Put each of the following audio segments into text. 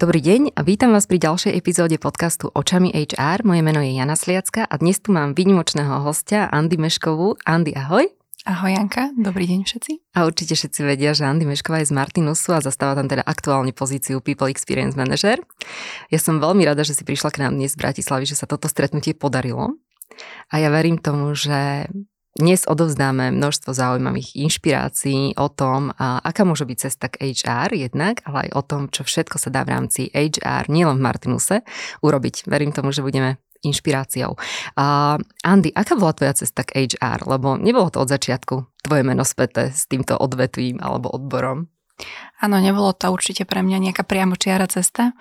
Dobrý deň a vítam vás pri ďalšej epizóde podcastu Očami HR. Moje meno je Jana Sliacka a dnes tu mám výnimočného hostia Andy Meškovú. Andy, ahoj. Ahoj Janka, dobrý deň všetci. A určite všetci vedia, že Andy Mešková je z Martinusu a zastáva tam teda aktuálne pozíciu People Experience Manager. Ja som veľmi rada, že si prišla k nám dnes z Bratislavy, že sa toto stretnutie podarilo. A ja verím tomu, že dnes odovzdáme množstvo zaujímavých inšpirácií o tom, aká môže byť cesta k HR jednak, ale aj o tom, čo všetko sa dá v rámci HR, nielen v Martinuse, urobiť. Verím tomu, že budeme inšpiráciou. Uh, Andy, aká bola tvoja cesta k HR? Lebo nebolo to od začiatku tvoje meno späté s týmto odvetvím alebo odborom. Áno, nebolo to určite pre mňa nejaká priamočiara cesta,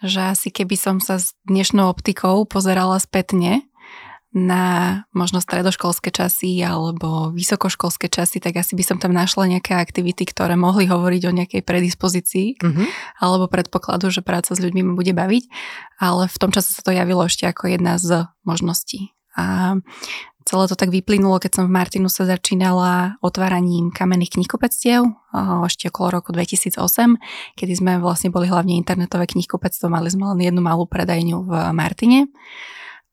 že asi keby som sa s dnešnou optikou pozerala spätne, na možno stredoškolské časy alebo vysokoškolské časy, tak asi by som tam našla nejaké aktivity, ktoré mohli hovoriť o nejakej predispozícii mm-hmm. alebo predpokladu, že práca s ľuďmi ma bude baviť, ale v tom čase sa to javilo ešte ako jedna z možností. A celé to tak vyplynulo, keď som v Martinu sa začínala otváraním kamenných knihkupectiev ešte okolo roku 2008, kedy sme vlastne boli hlavne internetové knihkupectvo, mali sme len jednu malú predajňu v Martine.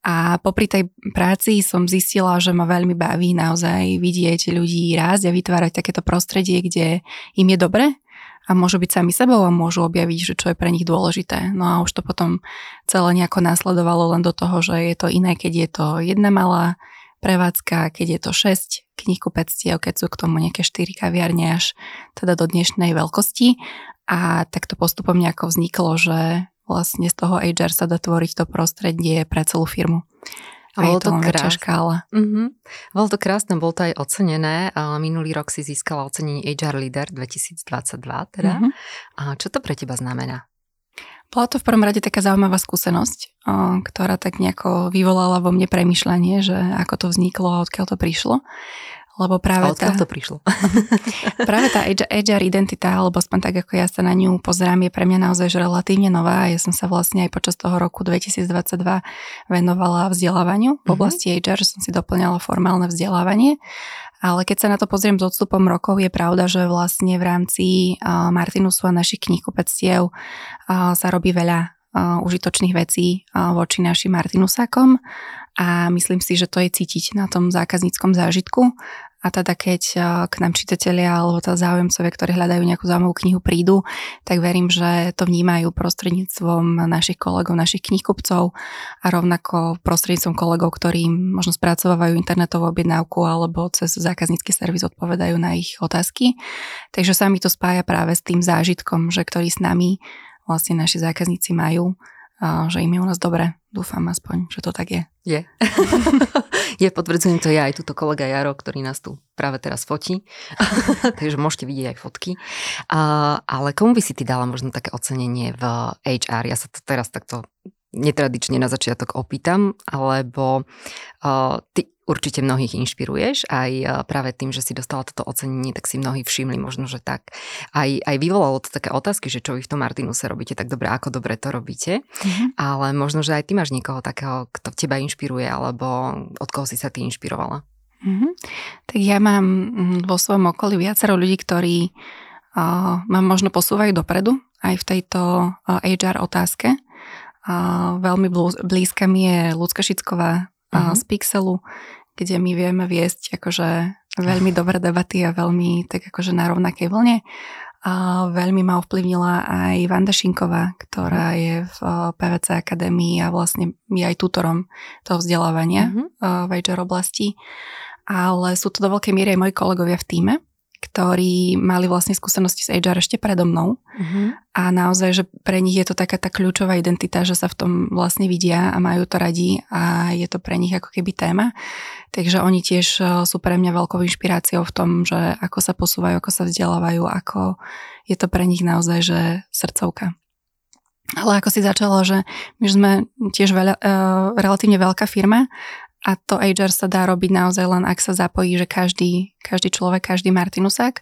A popri tej práci som zistila, že ma veľmi baví naozaj vidieť ľudí rásť a vytvárať takéto prostredie, kde im je dobre a môžu byť sami sebou a môžu objaviť, že čo je pre nich dôležité. No a už to potom celé nejako následovalo len do toho, že je to iné, keď je to jedna malá prevádzka, keď je to 6 knihkupectiev, keď sú k tomu nejaké 4 kaviarne až teda do dnešnej veľkosti. A tak to postupom nejako vzniklo, že vlastne z toho HR sa dá tvoriť to prostredie pre celú firmu. A bolo to, to krásne. škála. Mm-hmm. Bolo to krásne, bolo to aj ocenené. Minulý rok si získala ocenenie HR Leader 2022 teda. Mm-hmm. A čo to pre teba znamená? Bola to v prvom rade taká zaujímavá skúsenosť, ktorá tak nejako vyvolala vo mne premyšľanie, že ako to vzniklo a odkiaľ to prišlo. Lebo práve a tá, to prišlo? práve tá HR identita, alebo aspoň tak, ako ja sa na ňu pozerám, je pre mňa naozaj že relatívne nová. Ja som sa vlastne aj počas toho roku 2022 venovala vzdelávaniu v mhm. oblasti mm-hmm. HR, že som si doplňala formálne vzdelávanie. Ale keď sa na to pozriem s odstupom rokov, je pravda, že vlastne v rámci Martinusu a našich knihkupectiev sa robí veľa užitočných vecí voči našim Martinusákom a myslím si, že to je cítiť na tom zákazníckom zážitku a teda keď k nám čitatelia alebo tá záujemcovia, ktorí hľadajú nejakú zaujímavú knihu prídu, tak verím, že to vnímajú prostredníctvom našich kolegov, našich knihkupcov a rovnako prostredníctvom kolegov, ktorí možno spracovávajú internetovú objednávku alebo cez zákaznícky servis odpovedajú na ich otázky. Takže sa mi to spája práve s tým zážitkom, že ktorý s nami vlastne naši zákazníci majú, že im je u nás dobre. Dúfam aspoň, že to tak je. Je. je, potvrdzujem to ja aj túto kolega Jaro, ktorý nás tu práve teraz fotí. Takže môžete vidieť aj fotky. A, ale komu by si ty dala možno také ocenenie v HR? Ja sa to teraz takto netradične na začiatok opýtam, alebo uh, ty určite mnohých inšpiruješ, aj e, práve tým, že si dostala toto ocenenie, tak si mnohí všimli možno, že tak. Aj, aj vyvolalo to také otázky, že čo vy v tom Martinuse robíte tak dobre, ako dobre to robíte, mm-hmm. ale možno, že aj ty máš niekoho takého, kto teba inšpiruje, alebo od koho si sa ty inšpirovala. Mm-hmm. Tak ja mám mm, vo svojom okolí viacero ľudí, ktorí uh, ma možno posúvajú dopredu aj v tejto uh, HR otázke. Uh, veľmi blízka mi je Lucka Šicková, uh-huh. z Pixelu, kde my vieme viesť akože veľmi dobré debaty a veľmi tak akože na rovnakej vlne. A veľmi ma ovplyvnila aj Vanda Šinková, ktorá je v PVC Akadémii a vlastne je aj tutorom toho vzdelávania uh-huh. v HR oblasti. Ale sú to do veľkej miery aj moji kolegovia v týme, ktorí mali vlastne skúsenosti s HR ešte predo mnou. Uh-huh. A naozaj, že pre nich je to taká tá kľúčová identita, že sa v tom vlastne vidia a majú to radi a je to pre nich ako keby téma. Takže oni tiež e, sú pre mňa veľkou inšpiráciou v tom, že ako sa posúvajú, ako sa vzdelávajú, ako je to pre nich naozaj, že srdcovka. Ale ako si začala, že my sme tiež veľa, uh, relatívne veľká firma a to HR sa dá robiť naozaj len, ak sa zapojí, že každý, každý človek, každý Martinusák,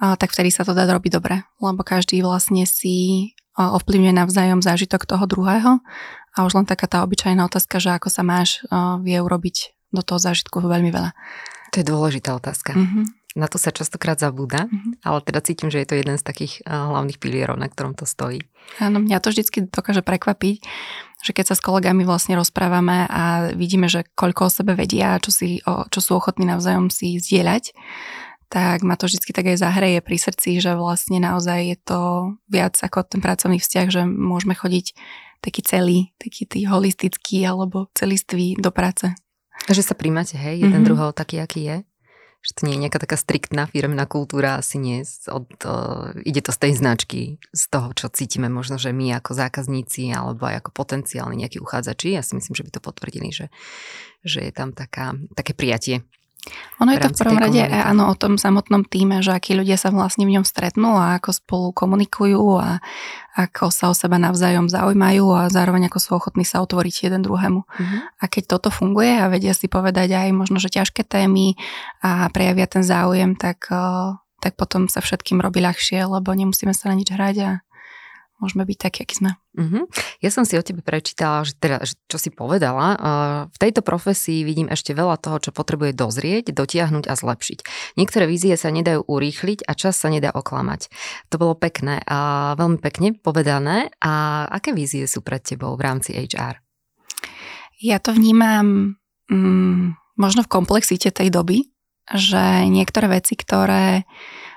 tak vtedy sa to dá robiť dobre. Lebo každý vlastne si ovplyvňuje navzájom zážitok toho druhého a už len taká tá obyčajná otázka, že ako sa máš, vie urobiť do toho zážitku veľmi veľa. To je dôležitá otázka. Mm-hmm. Na to sa častokrát zabúda, mm-hmm. ale teda cítim, že je to jeden z takých uh, hlavných pilierov, na ktorom to stojí. Áno, mňa to vždycky dokáže prekvapiť, že keď sa s kolegami vlastne rozprávame a vidíme, že koľko o sebe vedia, čo, si, o, čo sú ochotní navzájom si zdieľať, tak ma to vždy tak aj zahreje pri srdci, že vlastne naozaj je to viac ako ten pracovný vzťah, že môžeme chodiť taký celý, taký tý holistický alebo celistvý do práce. Že sa príjmate, hej, jeden mm-hmm. druhého taký, aký je? Že to nie je nejaká taká striktná firmná kultúra, asi nie. Od, uh, ide to z tej značky, z toho, čo cítime možno, že my ako zákazníci alebo aj ako potenciálni nejakí uchádzači. Ja si myslím, že by to potvrdili, že, že je tam taká, také prijatie ono je to v prvom rade komunity. áno o tom samotnom týme, že akí ľudia sa vlastne v ňom stretnú a ako spolu komunikujú a ako sa o seba navzájom zaujímajú a zároveň ako sú ochotní sa otvoriť jeden druhému. Mm-hmm. A keď toto funguje a vedia si povedať aj možno, že ťažké témy a prejavia ten záujem, tak, eh, tak potom sa všetkým robí ľahšie, lebo nemusíme sa na nič hrať a môžeme byť takí, akí sme. Uh-huh. Ja som si o tebe prečítala, že teda, čo si povedala. V tejto profesii vidím ešte veľa toho, čo potrebuje dozrieť, dotiahnuť a zlepšiť. Niektoré vízie sa nedajú urýchliť a čas sa nedá oklamať. To bolo pekné a veľmi pekne povedané. A aké vízie sú pred tebou v rámci HR? Ja to vnímam mm, možno v komplexite tej doby, že niektoré veci, ktoré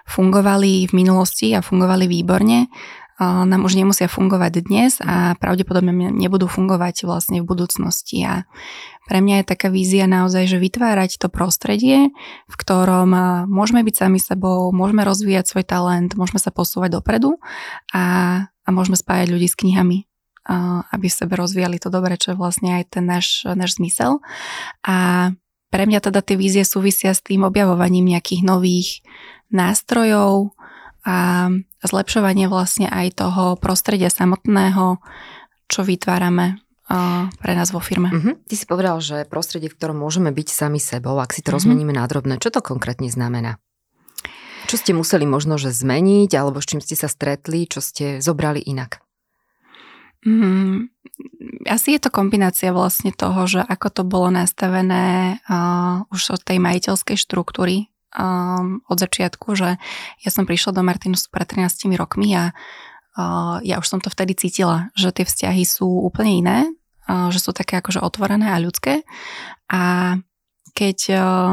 fungovali v minulosti a fungovali výborne, nám už nemusia fungovať dnes a pravdepodobne nebudú fungovať vlastne v budúcnosti. A pre mňa je taká vízia naozaj, že vytvárať to prostredie, v ktorom môžeme byť sami sebou, môžeme rozvíjať svoj talent, môžeme sa posúvať dopredu a, a môžeme spájať ľudí s knihami aby v sebe rozvíjali to dobre, čo je vlastne aj ten náš, náš zmysel. A pre mňa teda tie vízie súvisia s tým objavovaním nejakých nových nástrojov, a zlepšovanie vlastne aj toho prostredia samotného, čo vytvárame pre nás vo firme. Uh-huh. Ty si povedal, že prostredie, v ktorom môžeme byť sami sebou, ak si to uh-huh. rozmeníme na drobné, čo to konkrétne znamená? Čo ste museli možno že zmeniť, alebo s čím ste sa stretli, čo ste zobrali inak? Mm, asi je to kombinácia vlastne toho, že ako to bolo nastavené uh, už od tej majiteľskej štruktúry um, od začiatku, že ja som prišla do Martinusu pred 13 rokmi a uh, ja už som to vtedy cítila, že tie vzťahy sú úplne iné, uh, že sú také akože otvorené a ľudské a keď uh,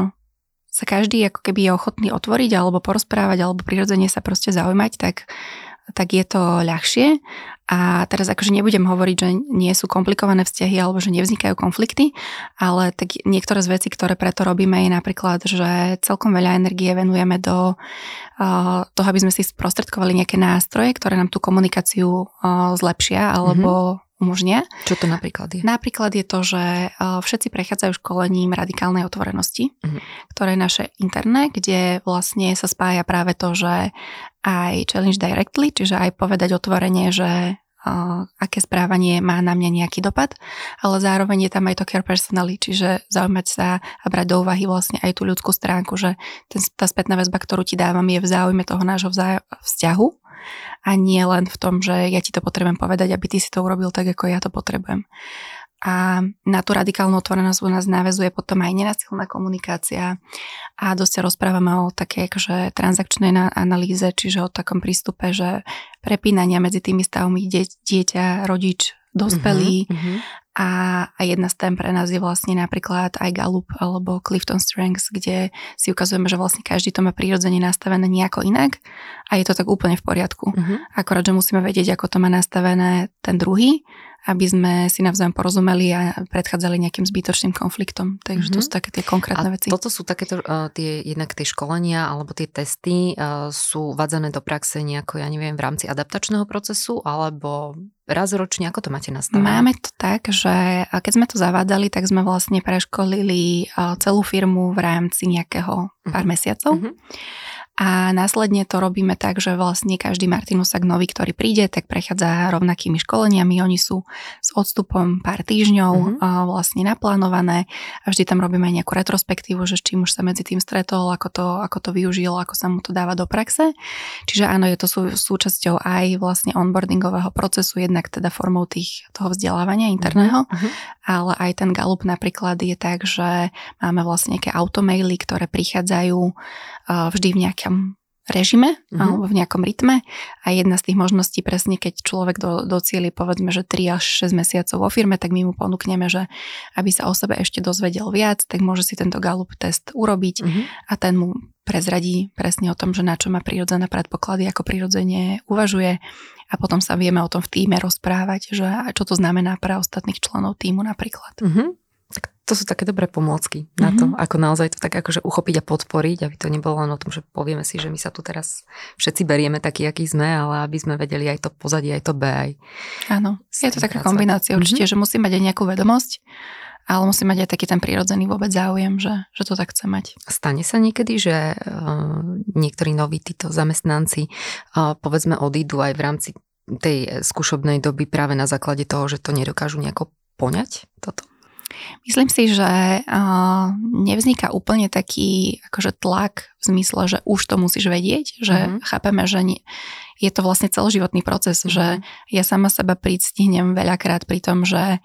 sa každý ako keby je ochotný otvoriť alebo porozprávať alebo prirodzene sa proste zaujímať, tak tak je to ľahšie. A teraz akože nebudem hovoriť, že nie sú komplikované vzťahy alebo že nevznikajú konflikty, ale tak niektoré z vecí, ktoré preto robíme je napríklad, že celkom veľa energie venujeme do uh, toho, aby sme si sprostredkovali nejaké nástroje, ktoré nám tú komunikáciu uh, zlepšia alebo mm-hmm umožnia. Čo to napríklad je? Napríklad je to, že všetci prechádzajú školením radikálnej otvorenosti, mm-hmm. ktoré je naše interné, kde vlastne sa spája práve to, že aj challenge directly, čiže aj povedať otvorene, že aké správanie má na mňa nejaký dopad, ale zároveň je tam aj to care personally, čiže zaujímať sa a brať do úvahy vlastne aj tú ľudskú stránku, že ten, tá spätná väzba, ktorú ti dávam, je v záujme toho nášho vzťahu a nie len v tom, že ja ti to potrebujem povedať, aby ty si to urobil tak, ako ja to potrebujem. A na tú radikálnu otvorenosť u nás navezuje potom aj nenasilná komunikácia a dosť sa rozprávame o takej akože transakčnej analýze, čiže o takom prístupe, že prepínania medzi tými stavmi dieťa, rodič, dospelý uh-huh. A, a jedna z tém pre nás je vlastne napríklad aj Gallup alebo Clifton Strengths, kde si ukazujeme, že vlastne každý to má prirodzene nastavené nejako inak a je to tak úplne v poriadku. Uh-huh. Akorát, že musíme vedieť, ako to má nastavené ten druhý aby sme si navzájom porozumeli a predchádzali nejakým zbytočným konfliktom. Takže mm-hmm. to mhm. sú také tie konkrétne a veci. toto sú takéto uh, tie, jednak tie školenia alebo tie testy uh, sú vadzané do praxe nejako, ja neviem, v rámci adaptačného procesu alebo raz ročne, ako to máte nastavené? Máme to tak, že keď sme to zavádzali, tak sme vlastne preškolili celú firmu v rámci nejakého pár uh-huh. mesiacov. Uh-huh. A následne to robíme tak, že vlastne každý Martinusak nový, ktorý príde, tak prechádza rovnakými školeniami. Oni sú s odstupom pár týždňov mm-hmm. vlastne naplánované a vždy tam robíme aj nejakú retrospektívu, že s čím už sa medzi tým stretol, ako to, ako to využil, ako sa mu to dáva do praxe. Čiže áno, je to sú, súčasťou aj vlastne onboardingového procesu, jednak teda formou tých, toho vzdelávania interného, mm-hmm. ale aj ten Galup napríklad je tak, že máme vlastne nejaké automaily, ktoré prichádzajú vždy v nejakom režime uh-huh. alebo v nejakom rytme a jedna z tých možností presne, keď človek do, docieli povedzme, že 3 až 6 mesiacov vo firme, tak my mu ponúkneme, že aby sa o sebe ešte dozvedel viac, tak môže si tento Gallup test urobiť uh-huh. a ten mu prezradí presne o tom, že na čo má prirodzené predpoklady, ako prirodzene uvažuje a potom sa vieme o tom v týme rozprávať, že čo to znamená pre ostatných členov týmu napríklad. Uh-huh to sú také dobré pomôcky mm-hmm. na to, mhm. ako naozaj to tak akože uchopiť a podporiť, aby to nebolo len o tom, že povieme si, že my sa tu teraz všetci berieme taký, aký sme, ale aby sme vedeli aj to pozadie, aj to B. Aj Áno, je to taká kombinácia určite, mm-hmm. že musí mať aj nejakú vedomosť, ale musí mať aj taký ten prírodzený vôbec záujem, že, že to tak chce mať. Stane sa niekedy, že uh, niektorí noví títo zamestnanci uh, povedzme odídu aj v rámci tej skúšobnej doby práve na základe toho, že to nedokážu nejako poňať toto? Myslím si, že nevzniká úplne taký akože tlak v zmysle, že už to musíš vedieť, že mm-hmm. chápeme, že nie, je to vlastne celoživotný proces, mm-hmm. že ja sama seba pristihnem veľakrát pri tom, že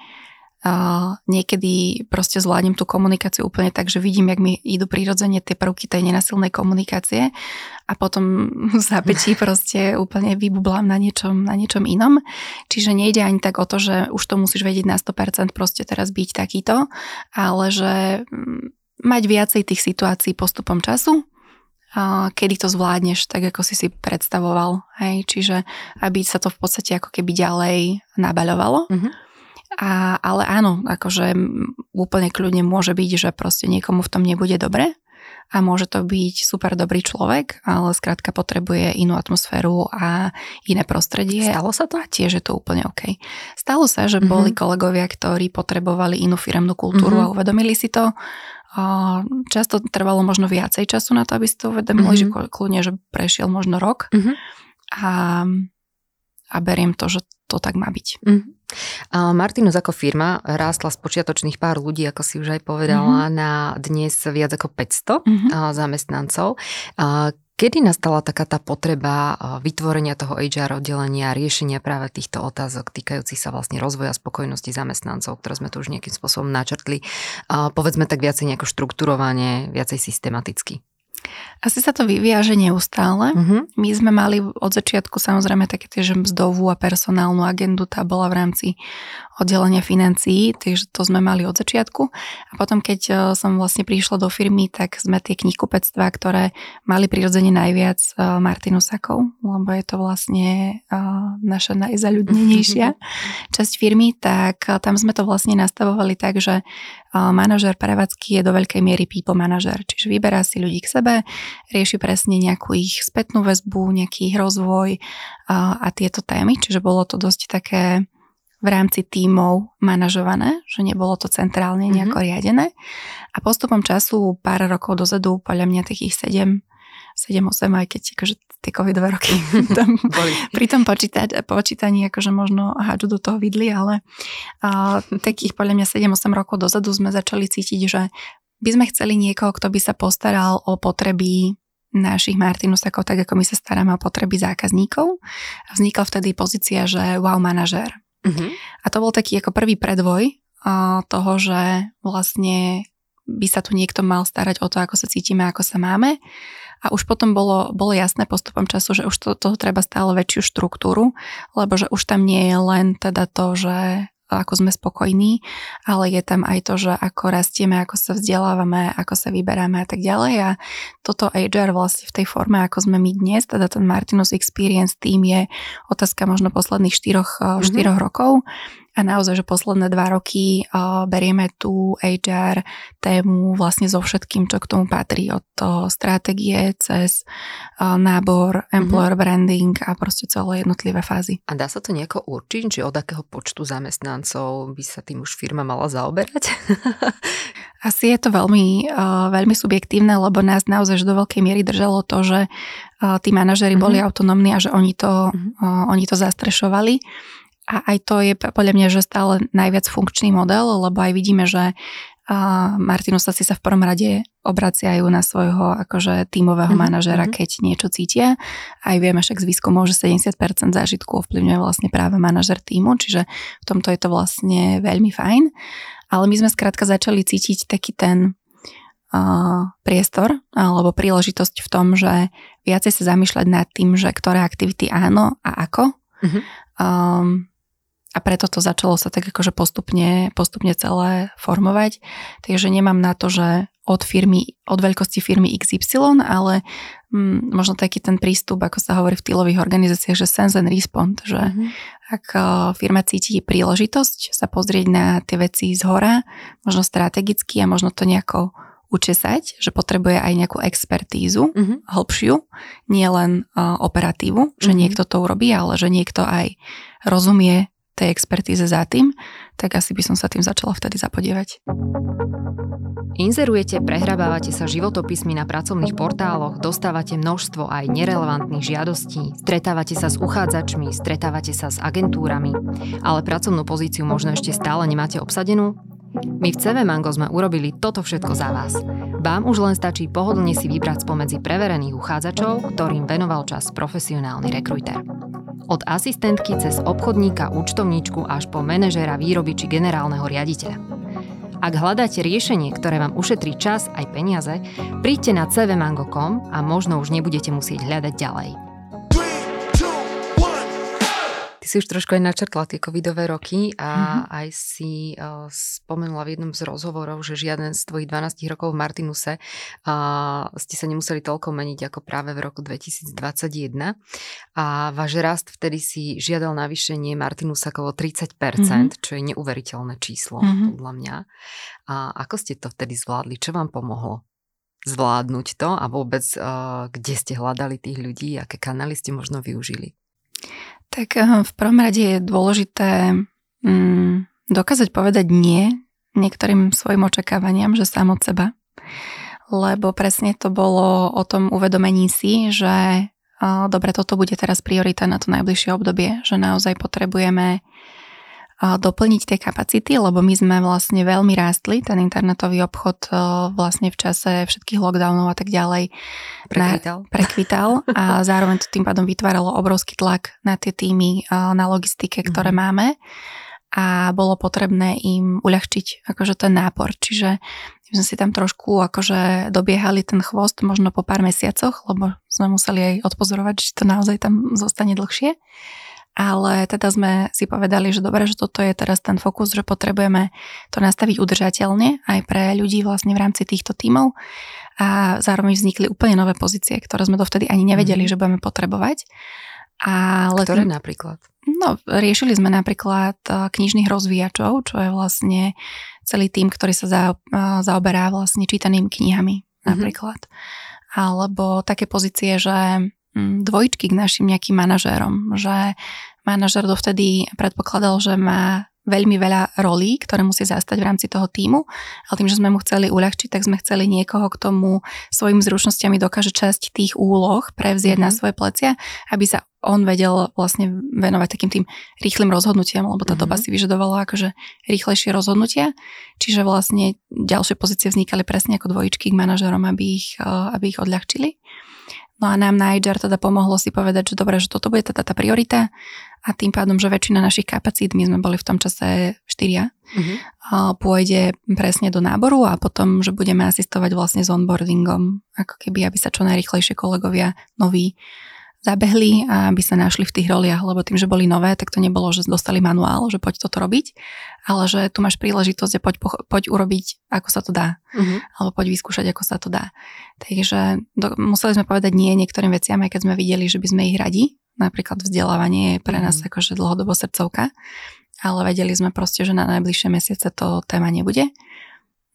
Niekedy proste zvládnem tú komunikáciu úplne tak, že vidím, jak mi idú prirodzene tie prvky tej nenasilnej komunikácie a potom v zápečí proste úplne vybublám na niečom, na niečom inom. Čiže nejde ani tak o to, že už to musíš vedieť na 100% proste teraz byť takýto, ale že mm, mať viacej tých situácií postupom času, kedy to zvládneš tak, ako si si predstavoval. Hej? Čiže aby sa to v podstate ako keby ďalej nabaľovalo. Mm-hmm. A, ale áno, akože úplne kľudne môže byť, že proste niekomu v tom nebude dobre a môže to byť super dobrý človek, ale skrátka potrebuje inú atmosféru a iné prostredie. Stalo sa to? A tiež je to úplne OK. Stalo sa, že mm-hmm. boli kolegovia, ktorí potrebovali inú firemnú kultúru mm-hmm. a uvedomili si to. Často trvalo možno viacej času na to, aby si to uvedomili, mm-hmm. že kľudne, že prešiel možno rok. Mm-hmm. A, a beriem to, že to tak má byť. Mm-hmm. Martinus ako firma rástla z počiatočných pár ľudí, ako si už aj povedala, mm-hmm. na dnes viac ako 500 mm-hmm. zamestnancov. Kedy nastala taká tá potreba vytvorenia toho HR oddelenia a riešenia práve týchto otázok týkajúcich sa vlastne rozvoja spokojnosti zamestnancov, ktoré sme tu už nejakým spôsobom načrtli, povedzme tak viacej nejako štrukturovanie, viacej systematicky? Asi sa to vyvíja, že neustále. Uh-huh. My sme mali od začiatku samozrejme také tie, že mzdovú a personálnu agendu, tá bola v rámci oddelenia financií, takže to sme mali od začiatku. A potom, keď e, som vlastne prišla do firmy, tak sme tie knihkupectvá, ktoré mali prirodzene najviac e, Martinusakov, lebo je to vlastne e, naša najzaľudnenejšia časť firmy, tak tam sme to vlastne nastavovali tak, že manažer prevádzky je do veľkej miery people manažer, čiže vyberá si ľudí k sebe, rieši presne nejakú ich spätnú väzbu, nejaký ich rozvoj a, tieto témy, čiže bolo to dosť také v rámci tímov manažované, že nebolo to centrálne nejako mm-hmm. riadené. A postupom času, pár rokov dozadu, podľa mňa takých 7, 7, 8, aj keď akože tie covidové roky tam pri tom počítať, počítaní akože možno hádžu do toho vidli, ale uh, takých podľa mňa 7-8 rokov dozadu sme začali cítiť, že by sme chceli niekoho, kto by sa postaral o potreby našich Martinusakov, tak ako my sa staráme o potreby zákazníkov. A vznikla vtedy pozícia, že wow manažér. Uh-huh. A to bol taký ako prvý predvoj uh, toho, že vlastne by sa tu niekto mal starať o to, ako sa cítime, ako sa máme. A už potom bolo, bolo jasné postupom času, že už to, toho treba stále väčšiu štruktúru, lebo že už tam nie je len teda to, že ako sme spokojní, ale je tam aj to, že ako rastieme, ako sa vzdelávame, ako sa vyberáme a tak ďalej a toto HR vlastne v tej forme, ako sme my dnes, teda ten Martinus Experience tým je otázka možno posledných 4, 4 mm-hmm. rokov a naozaj, že posledné dva roky uh, berieme tú HR tému vlastne so všetkým, čo k tomu patrí. Od toho stratégie cez uh, nábor, mhm. employer mm-hmm. branding a proste celé jednotlivé fázy. A dá sa to nejako určiť, či od akého počtu zamestnancov by sa tým už firma mala zaoberať? Asi je to veľmi, uh, veľmi subjektívne, lebo nás naozaj do veľkej miery držalo to, že tí manažeri mm-hmm. boli autonómni a že oni to, mm-hmm. oni to zastrešovali. A aj to je podľa mňa, že stále najviac funkčný model, lebo aj vidíme, že a Martinusasi sa v prvom rade obraciajú na svojho akože tímového mm-hmm. manažera, mhm. keď niečo cítia. Aj vieme však z výskumov, že 70% zážitku ovplyvňuje vlastne práve manažer týmu, čiže v tomto je to vlastne veľmi fajn. Ale my sme skrátka začali cítiť taký ten uh, priestor alebo príležitosť v tom, že viacej sa zamýšľať nad tým, že ktoré aktivity áno a ako. Mm-hmm. Um, a preto to začalo sa tak akože postupne, postupne celé formovať. Takže nemám na to, že od firmy, od veľkosti firmy XY, ale mm, možno taký ten prístup, ako sa hovorí v týlových organizáciách, že sense and respond, že mm-hmm. ak firma cíti príležitosť sa pozrieť na tie veci z hora, možno strategicky a možno to nejako učesať, že potrebuje aj nejakú expertízu, mm-hmm. hĺbšiu, nie len uh, operatívu, že mm-hmm. niekto to urobí, ale že niekto aj rozumie tej expertíze za tým, tak asi by som sa tým začala vtedy zapodievať. Inzerujete, prehrabávate sa životopismi na pracovných portáloch, dostávate množstvo aj nerelevantných žiadostí, stretávate sa s uchádzačmi, stretávate sa s agentúrami, ale pracovnú pozíciu možno ešte stále nemáte obsadenú? My v CV Mango sme urobili toto všetko za vás. Vám už len stačí pohodlne si vybrať spomedzi preverených uchádzačov, ktorým venoval čas profesionálny rekruter. Od asistentky cez obchodníka, účtovníčku až po manažéra výroby či generálneho riaditeľa. Ak hľadáte riešenie, ktoré vám ušetrí čas aj peniaze, príďte na cvmango.com a možno už nebudete musieť hľadať ďalej. Ty si už trošku aj načrtla tie covidové roky a mm-hmm. aj si uh, spomenula v jednom z rozhovorov, že žiaden z tvojich 12 rokov v Martinuse uh, ste sa nemuseli toľko meniť ako práve v roku 2021. A váš rast vtedy si žiadal navýšenie Martinusa okolo 30%, mm-hmm. čo je neuveriteľné číslo mm-hmm. podľa mňa. A ako ste to vtedy zvládli? Čo vám pomohlo? zvládnuť to a vôbec uh, kde ste hľadali tých ľudí, aké kanály ste možno využili? Tak eh, v prvom rade je dôležité mm, dokázať povedať nie niektorým svojim očakávaniam, že sám od seba. Lebo presne to bolo o tom uvedomení si, že uh, dobre, toto bude teraz priorita na to najbližšie obdobie, že naozaj potrebujeme doplniť tie kapacity, lebo my sme vlastne veľmi rástli, ten internetový obchod vlastne v čase všetkých lockdownov a tak ďalej prekvital, na, prekvital a zároveň to tým pádom vytváralo obrovský tlak na tie týmy, na logistike, ktoré mm-hmm. máme a bolo potrebné im uľahčiť akože ten nápor. Čiže sme si tam trošku akože dobiehali ten chvost možno po pár mesiacoch, lebo sme museli aj odpozorovať, či to naozaj tam zostane dlhšie ale teda sme si povedali, že dobre, že toto je teraz ten fokus, že potrebujeme to nastaviť udržateľne aj pre ľudí vlastne v rámci týchto tímov a zároveň vznikli úplne nové pozície, ktoré sme dovtedy ani nevedeli, mm. že budeme potrebovať. Ale ktoré tým, napríklad? No, riešili sme napríklad e, knižných rozvíjačov, čo je vlastne celý tým, ktorý sa za, e, zaoberá vlastne čítanými knihami mm-hmm. napríklad. Alebo také pozície, že dvojčky k našim nejakým manažérom, že manažer dovtedy predpokladal, že má veľmi veľa rolí, ktoré musí zastať v rámci toho týmu, ale tým, že sme mu chceli uľahčiť, tak sme chceli niekoho, k tomu svojimi zručnosťami dokáže časť tých úloh prevzieť mm-hmm. na mhm. svoje plecia, aby sa on vedel vlastne venovať takým tým rýchlym rozhodnutiam, lebo tá mm-hmm. doba si vyžadovala akože rýchlejšie rozhodnutia. Čiže vlastne ďalšie pozície vznikali presne ako dvojičky k manažerom, aby ich, aby ich odľahčili. No a nám na HR teda pomohlo si povedať, že dobre, že toto bude teda tá priorita a tým pádom, že väčšina našich kapacít, my sme boli v tom čase štyria, mm-hmm. pôjde presne do náboru a potom, že budeme asistovať vlastne s onboardingom, ako keby, aby sa čo najrychlejšie kolegovia noví zabehli a aby sa našli v tých roliach, lebo tým, že boli nové, tak to nebolo, že dostali manuál, že poď toto robiť, ale že tu máš príležitosť a poď, poď urobiť, ako sa to dá. Uh-huh. Alebo poď vyskúšať, ako sa to dá. Takže do, museli sme povedať nie niektorým veciam, aj keď sme videli, že by sme ich radi. Napríklad vzdelávanie je pre nás uh-huh. akože dlhodobo srdcovka, ale vedeli sme proste, že na najbližšie mesiace to téma nebude.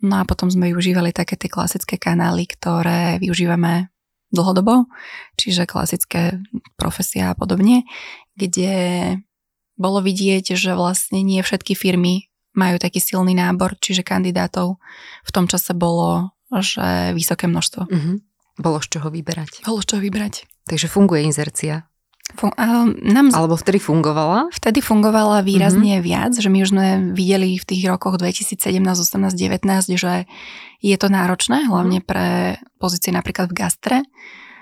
No a potom sme využívali také tie klasické kanály, ktoré využívame dlhodobo, čiže klasické profesia a podobne, kde bolo vidieť, že vlastne nie všetky firmy majú taký silný nábor, čiže kandidátov v tom čase bolo, že vysoké množstvo. Mm-hmm. Bolo z čoho vyberať. Bolo z čoho vybrať. Takže funguje inzercia. Fun- nám Alebo vtedy fungovala? Vtedy fungovala výrazne mm-hmm. viac, že my už sme videli v tých rokoch 2017, 18, 19, že je to náročné, hlavne mm-hmm. pre pozície napríklad v gastre.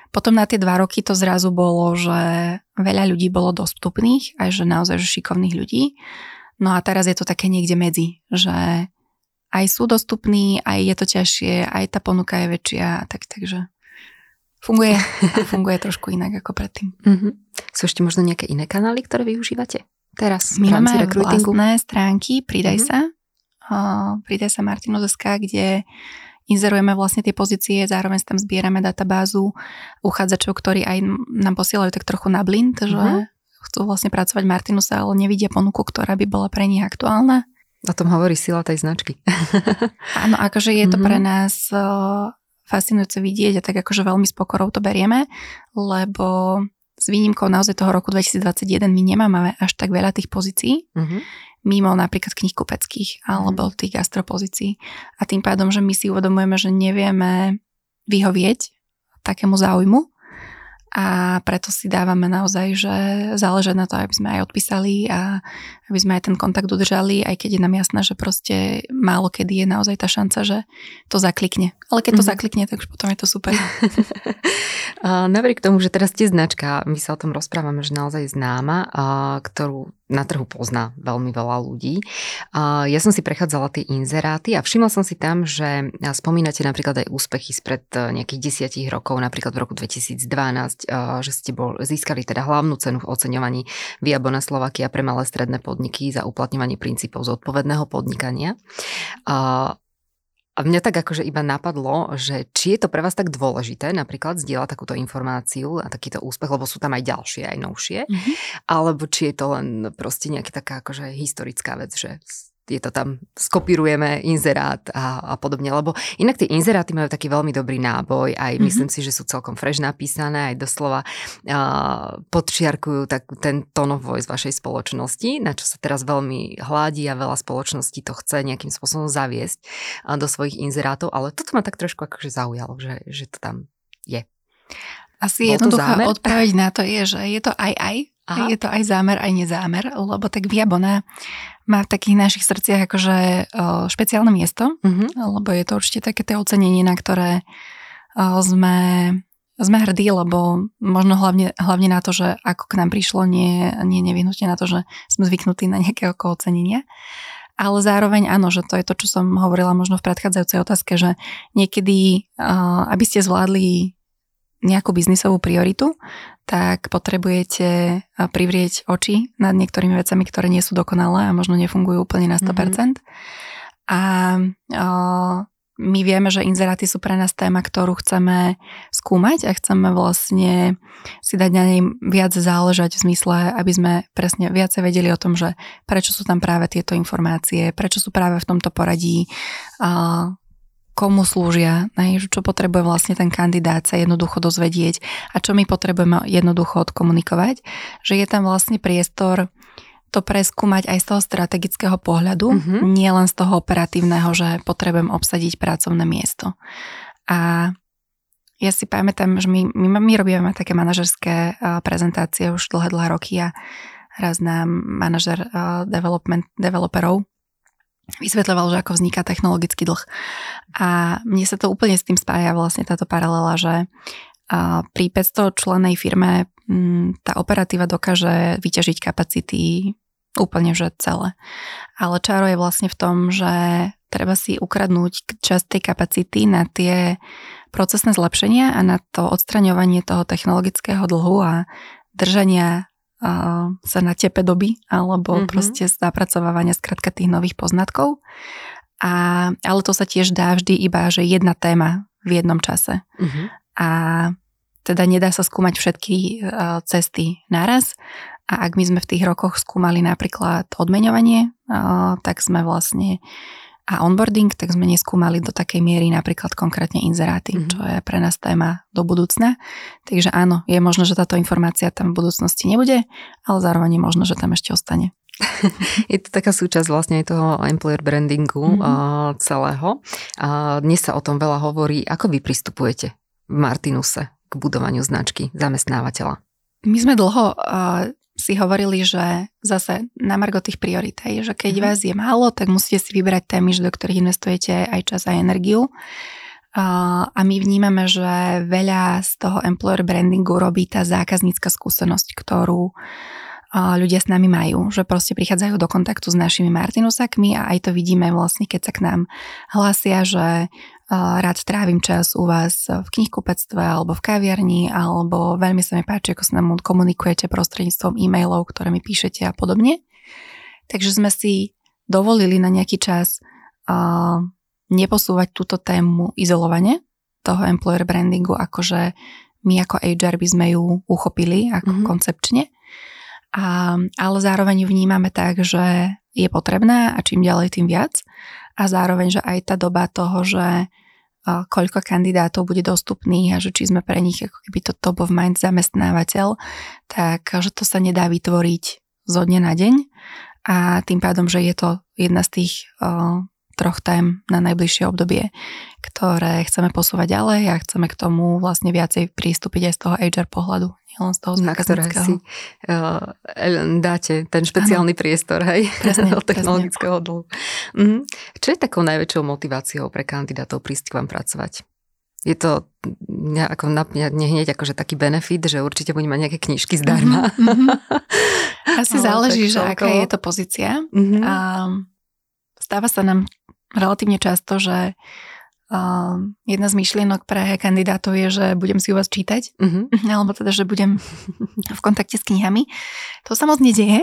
Potom na tie dva roky to zrazu bolo, že veľa ľudí bolo dostupných, aj že naozaj že šikovných ľudí. No a teraz je to také niekde medzi, že aj sú dostupní, aj je to ťažšie, aj tá ponuka je väčšia, tak, takže funguje a funguje trošku inak ako predtým. Mm-hmm. Sú ešte možno nejaké iné kanály, ktoré využívate teraz My máme vlastné stránky Pridaj mm-hmm. sa, uh, Pridaj sa Martinus.sk, kde inzerujeme vlastne tie pozície, zároveň tam zbierame databázu uchádzačov, ktorí aj nám posielajú tak trochu na blind, mm-hmm. že mhm. chcú vlastne pracovať Martinusa, ale nevidia ponuku, ktorá by bola pre nich aktuálna. O tom hovorí sila tej značky. Áno, akože je to mm-hmm. pre nás fascinujúce vidieť a tak akože veľmi s pokorou to berieme, lebo s výnimkou naozaj toho roku 2021 my nemáme až tak veľa tých pozícií. Mm-hmm mimo napríklad knih kupeckých alebo mhm. tých gastropozícií. A tým pádom, že my si uvedomujeme, že nevieme vyhovieť takému záujmu, a preto si dávame naozaj, že záleží na to, aby sme aj odpísali a aby sme aj ten kontakt udržali, aj keď je nám jasné, že proste málo kedy je naozaj tá šanca, že to zaklikne. Ale keď to mm-hmm. zaklikne, tak už potom je to super. Napriek tomu, že teraz ste značka, my sa o tom rozprávame, že naozaj známa, ktorú na trhu pozná veľmi veľa ľudí. Ja som si prechádzala tie inzeráty a všimla som si tam, že spomínate napríklad aj úspechy spred e, nejakých desiatich rokov, napríklad v roku 2012, že ste bol, získali teda hlavnú cenu v oceňovaní Viabona Slovakia pre malé stredné podniky za uplatňovanie princípov zodpovedného podnikania. A mňa tak akože iba napadlo, že či je to pre vás tak dôležité napríklad zdieľať takúto informáciu a takýto úspech, lebo sú tam aj ďalšie, aj novšie, mm-hmm. alebo či je to len proste nejaká taká akože historická vec, že je to tam, skopírujeme inzerát a, a podobne, lebo inak tie inzeráty majú taký veľmi dobrý náboj, aj mm-hmm. myslím si, že sú celkom fresh napísané, aj doslova uh, podčiarkujú tak, ten tone of voice vašej spoločnosti, na čo sa teraz veľmi hládi a veľa spoločností to chce nejakým spôsobom zaviesť uh, do svojich inzerátov, ale toto ma tak trošku akože zaujalo, že, že to tam je. Asi jednoduchá odpoveď na to je, že je to aj aj, Aha. Je to aj zámer, aj nezámer, lebo tak Viabona má v takých našich srdciach akože o, špeciálne miesto, uh-huh. lebo je to určite také ocenenie, na ktoré o, sme, sme hrdí, lebo možno hlavne, hlavne na to, že ako k nám prišlo, nie, nie nevyhnutne na to, že sme zvyknutí na nejaké ocenenia. Ale zároveň áno, že to je to, čo som hovorila možno v predchádzajúcej otázke, že niekedy, aby ste zvládli nejakú biznisovú prioritu, tak potrebujete privrieť oči nad niektorými vecami, ktoré nie sú dokonalé a možno nefungujú úplne na 100%. Mm-hmm. A o, my vieme, že inzeráty sú pre nás téma, ktorú chceme skúmať a chceme vlastne si dať na nej viac záležať v zmysle, aby sme presne viacej vedeli o tom, že prečo sú tam práve tieto informácie, prečo sú práve v tomto poradí, komu slúžia, čo potrebuje vlastne ten kandidát sa jednoducho dozvedieť a čo my potrebujeme jednoducho odkomunikovať, že je tam vlastne priestor to preskúmať aj z toho strategického pohľadu, mm-hmm. nie len z toho operatívneho, že potrebujem obsadiť pracovné miesto. A ja si pamätám, že my, my, my robíme také manažerské prezentácie už dlhé, dlhé roky a raz nám manažer development, developerov vysvetľoval, že ako vzniká technologický dlh. A mne sa to úplne s tým spája vlastne táto paralela, že pri 500 členej firme mm, tá operatíva dokáže vyťažiť kapacity úplne že celé. Ale čaro je vlastne v tom, že treba si ukradnúť časť tej kapacity na tie procesné zlepšenia a na to odstraňovanie toho technologického dlhu a držania sa na tepe doby alebo mm-hmm. proste zapracovávania skratka tých nových poznatkov. A, ale to sa tiež dá vždy iba, že jedna téma v jednom čase. Mm-hmm. A teda nedá sa skúmať všetky uh, cesty naraz. A ak my sme v tých rokoch skúmali napríklad odmeňovanie, uh, tak sme vlastne a onboarding, tak sme neskúmali do takej miery napríklad konkrétne inzeráty, mm-hmm. čo je pre nás téma do budúcna. Takže áno, je možné, že táto informácia tam v budúcnosti nebude, ale zároveň je možné, že tam ešte ostane. je to taká súčasť vlastne aj toho employer brandingu mm-hmm. celého. Uh, dnes sa o tom veľa hovorí. Ako vy pristupujete v Martinuse k budovaniu značky zamestnávateľa? My sme dlho si hovorili, že zase na margo tých priorit, že keď mm-hmm. vás je málo, tak musíte si vybrať témy, do ktorých investujete aj čas a energiu. A my vnímame, že veľa z toho employer brandingu robí tá zákaznícka skúsenosť, ktorú ľudia s nami majú, že proste prichádzajú do kontaktu s našimi Martinusakmi a aj to vidíme vlastne, keď sa k nám hlasia, že rád trávim čas u vás v knihkupectve alebo v kaviarni, alebo veľmi sa mi páči, ako s nám komunikujete prostredníctvom e-mailov, ktoré mi píšete a podobne. Takže sme si dovolili na nejaký čas uh, neposúvať túto tému izolovane toho employer brandingu, akože my ako HR by sme ju uchopili ako mm-hmm. koncepčne. A, ale zároveň ju vnímame tak, že je potrebná a čím ďalej, tým viac. A zároveň, že aj tá doba toho, že koľko kandidátov bude dostupných a že či sme pre nich ako keby to top of mind zamestnávateľ, tak že to sa nedá vytvoriť zo dňa na deň. A tým pádom, že je to jedna z tých uh, troch tém na najbližšie obdobie, ktoré chceme posúvať ďalej a chceme k tomu vlastne viacej prístupiť aj z toho HR pohľadu, nielen z toho Na ktoré si uh, dáte ten špeciálny ano. priestor, hej, presne, od technologického dlhu. Mhm. Čo je takou najväčšou motiváciou pre kandidátov prísť k vám pracovať? Je to ako na hneď akože taký benefit, že určite budeme mať nejaké knižky zdarma. Mm-hmm. Asi záleží, že aká je to pozícia. Mm-hmm. A stáva sa nám relatívne často, že uh, jedna z myšlienok pre kandidátov je, že budem si u vás čítať, uh-huh. alebo teda, že budem v kontakte s knihami. To sa moc nedieje.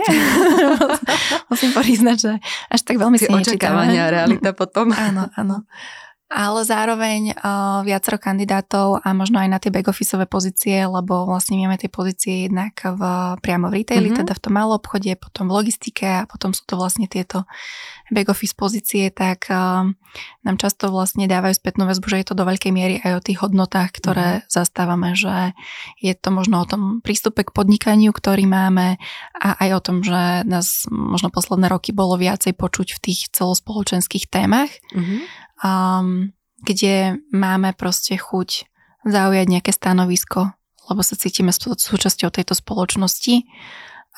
Musím priznať, že až tak veľmi si nečítame. realita potom. áno, áno ale zároveň uh, viacero kandidátov a možno aj na tie back-officeové pozície, lebo vlastne máme tie pozície jednak v, priamo v retaili, mm-hmm. teda v tom malom obchode, potom v logistike a potom sú to vlastne tieto back-office pozície, tak uh, nám často vlastne dávajú spätnú väzbu, že je to do veľkej miery aj o tých hodnotách, ktoré mm-hmm. zastávame, že je to možno o tom prístupe k podnikaniu, ktorý máme a aj o tom, že nás možno posledné roky bolo viacej počuť v tých celospoločenských témach. Mm-hmm um, kde máme proste chuť zaujať nejaké stanovisko, lebo sa cítime súčasťou tejto spoločnosti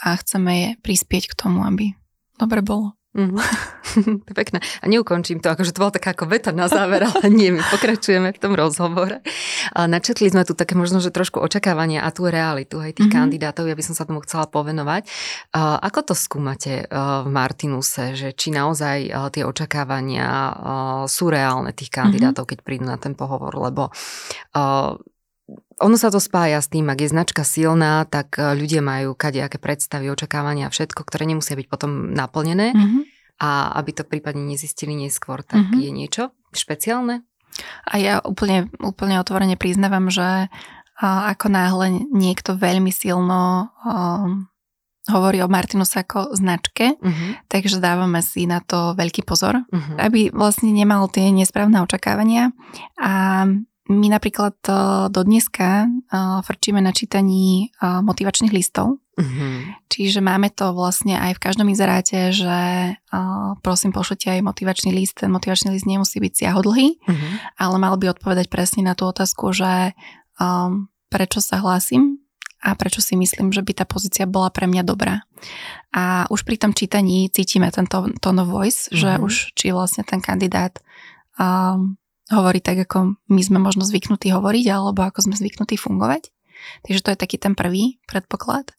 a chceme je prispieť k tomu, aby dobre bolo. Mm-hmm. Pekné. A neukončím to, akože to bola taká ako veta na záver, ale nie, my pokračujeme v tom rozhovore. A načetli sme tu také možno, že trošku očakávania a tú realitu aj tých mm-hmm. kandidátov, ja by som sa tomu chcela povenovať. A ako to skúmate v Martinuse, že či naozaj tie očakávania sú reálne tých kandidátov, mm-hmm. keď prídu na ten pohovor, lebo ono sa to spája s tým, ak je značka silná, tak e, ľudia majú kadejaké predstavy, očakávania a všetko, ktoré nemusia byť potom naplnené. Mm-hmm. A aby to prípadne nezistili neskôr, tak mm-hmm. je niečo špeciálne? A ja úplne, úplne otvorene priznávam, že ako náhle niekto veľmi silno um, hovorí o Martinus ako značke, uh-huh. takže dávame si na to veľký pozor, uh-huh. aby vlastne nemal tie nesprávne očakávania a my napríklad do dneska frčíme na čítaní motivačných listov. Mm-hmm. Čiže máme to vlastne aj v každom izeráte, že prosím pošlite aj motivačný list. Ten motivačný list nemusí byť siahodlhý, mm-hmm. ale mal by odpovedať presne na tú otázku, že um, prečo sa hlásim a prečo si myslím, že by tá pozícia bola pre mňa dobrá. A už pri tom čítaní cítime ten tone of voice, mm-hmm. že už či vlastne ten kandidát um, hovoriť tak, ako my sme možno zvyknutí hovoriť, alebo ako sme zvyknutí fungovať. Takže to je taký ten prvý predpoklad.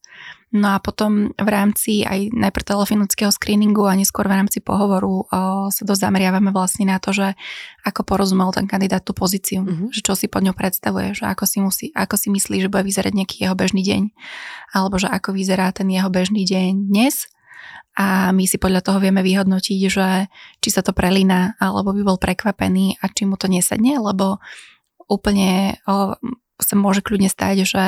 No a potom v rámci aj najprv telefonického screeningu a neskôr v rámci pohovoru o, sa dosť zameriavame vlastne na to, že ako porozumel ten kandidát tú pozíciu, mm-hmm. že čo si pod ňou predstavuje, že ako si, musí, ako si myslí, že bude vyzerať nejaký jeho bežný deň, alebo že ako vyzerá ten jeho bežný deň dnes a my si podľa toho vieme vyhodnotiť, že či sa to prelína, alebo by bol prekvapený a či mu to nesadne, lebo úplne o, sa môže kľudne stať, že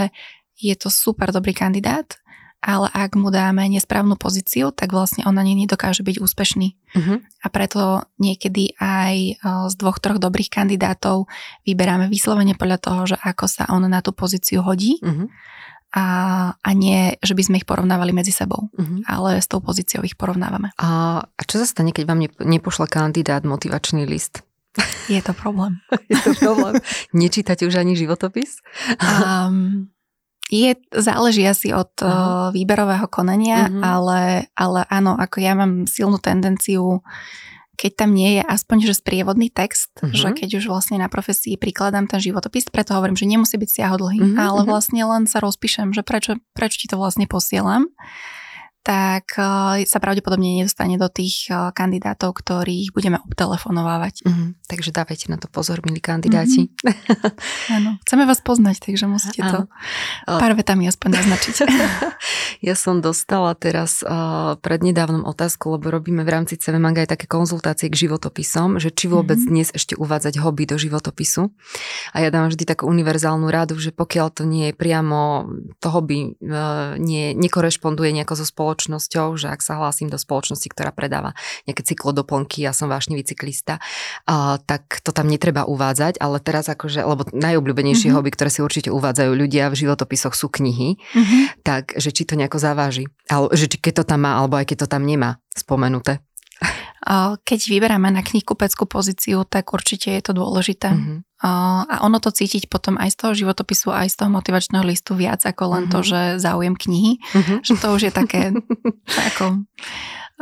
je to super dobrý kandidát, ale ak mu dáme nesprávnu pozíciu, tak vlastne on na nej nedokáže byť úspešný. Uh-huh. A preto niekedy aj z dvoch, troch dobrých kandidátov vyberáme vyslovene podľa toho, že ako sa on na tú pozíciu hodí. Uh-huh a, a nie, že by sme ich porovnávali medzi sebou, uh-huh. ale s tou pozíciou ich porovnávame. A, a čo sa stane, keď vám nepošle kandidát motivačný list? Je to problém. Je to problém. Nečítate už ani životopis? Um, je, záleží asi od uh-huh. výberového konania, uh-huh. ale, ale áno, ako ja mám silnú tendenciu keď tam nie je aspoň že sprievodný text, uh-huh. že keď už vlastne na profesii prikladám ten životopis, preto hovorím, že nemusí byť siahodlhý, uh-huh. ale vlastne len sa rozpíšem, že prečo, prečo ti to vlastne posielam tak eh, sa pravdepodobne nedostane do tých eh, kandidátov, ktorých budeme obtelefonovávať. Mm-hmm. Takže dávajte na to pozor, milí kandidáti. Mm-hmm. Áno, chceme vás poznať, takže musíte to pár vetami aspoň naznačiť. ja som dostala teraz uh, prednedávnom otázku, lebo robíme v rámci CV Manga aj také konzultácie k životopisom, že či vôbec mm-hmm. dnes ešte uvádzať hobby do životopisu. A ja dám vždy takú univerzálnu radu, že pokiaľ to nie je priamo, to hobby uh, nie, nekorešponduje nejako so spoločnosťou, spoločnosťou, že ak sa hlásim do spoločnosti, ktorá predáva nejaké cyklodoplnky, ja som vášnivý cyklista, uh, tak to tam netreba uvádzať, ale teraz akože, lebo najobľúbenejšie mm-hmm. hobby, ktoré si určite uvádzajú ľudia v životopisoch sú knihy, mm-hmm. tak že či to nejako zaváži, ale že či keď to tam má, alebo aj keď to tam nemá spomenuté. Keď vyberáme na knihkupeckú pozíciu, tak určite je to dôležité. Mm-hmm. A ono to cítiť potom aj z toho životopisu, aj z toho motivačného listu viac ako len mm-hmm. to, že záujem knihy. Mm-hmm. Že to už je také, ako...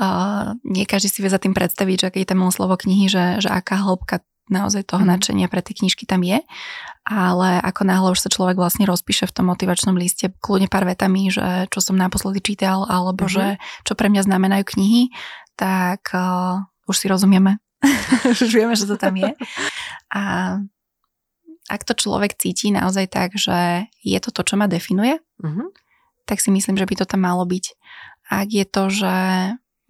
Uh, nie každý si vie za tým predstaviť, že aké je tam slovo knihy, že, že aká hĺbka naozaj toho mm. nadšenia pre tie knižky tam je. Ale ako náhle už sa človek vlastne rozpíše v tom motivačnom liste kľudne pár vetami, že čo som naposledy čítal, alebo mm-hmm. že čo pre mňa znamenajú knihy, tak uh, už si rozumieme. už vieme, že to tam je. A ak to človek cíti naozaj tak, že je to to, čo ma definuje, uh-huh. tak si myslím, že by to tam malo byť. Ak je to, že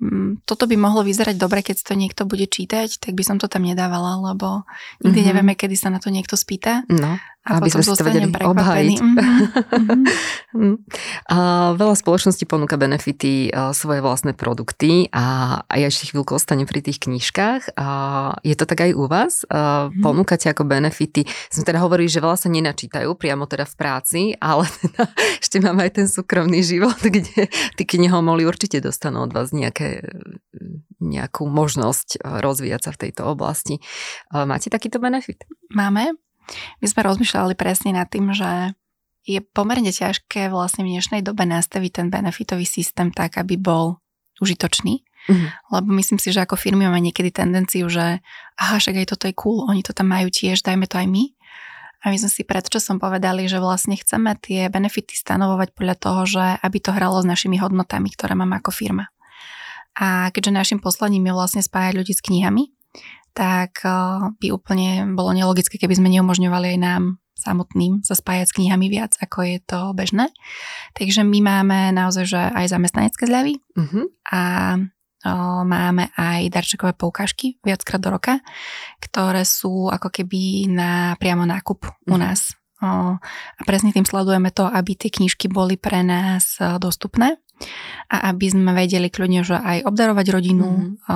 Mm, toto by mohlo vyzerať dobre, keď to niekto bude čítať, tak by som to tam nedávala, lebo nikdy mm-hmm. nevieme, kedy sa na to niekto spýta. No, a aby sme si to vedeli obhájiť. Mm-hmm. a veľa spoločností ponúka benefity, svoje vlastné produkty a, a ja ešte chvíľku ostanem pri tých knižkách. A je to tak aj u vás? Mm-hmm. Ponúkate ako benefity? Sme teda hovorili, že veľa sa nenačítajú priamo teda v práci, ale teda ešte máme aj ten súkromný život, kde tí knihomoli určite dostanú od vás nejaké nejakú možnosť eh, rozvíjať sa v tejto oblasti. Máte takýto benefit? Máme. My sme rozmýšľali presne nad tým, že je pomerne ťažké vlastne v dnešnej dobe nastaviť ten benefitový systém tak, aby bol užitočný. Mm-hmm. Lebo myslím si, že ako firmy máme niekedy tendenciu, že aha, však aj toto je cool, oni to tam majú tiež, dajme to aj my. A my sme si pred časom povedali, že vlastne chceme tie benefity stanovovať podľa toho, že aby to hralo s našimi hodnotami, ktoré máme ako firma. A keďže našim poslaním je vlastne spájať ľudí s knihami, tak eh, by úplne bolo nelogické, keby sme neumožňovali aj nám samotným sa spájať s knihami viac, ako je to bežné. Takže my máme naozaj že aj zamestnanecké zľavy uh-huh. a o, eh, máme aj darčekové poukážky viackrát do roka, ktoré sú ako keby na priamo nákup uh-huh. u mhm. nás. O, a presne tým sledujeme to, aby tie knižky boli pre nás eh, dostupné a aby sme vedeli kľudne, že aj obdarovať rodinu mm-hmm.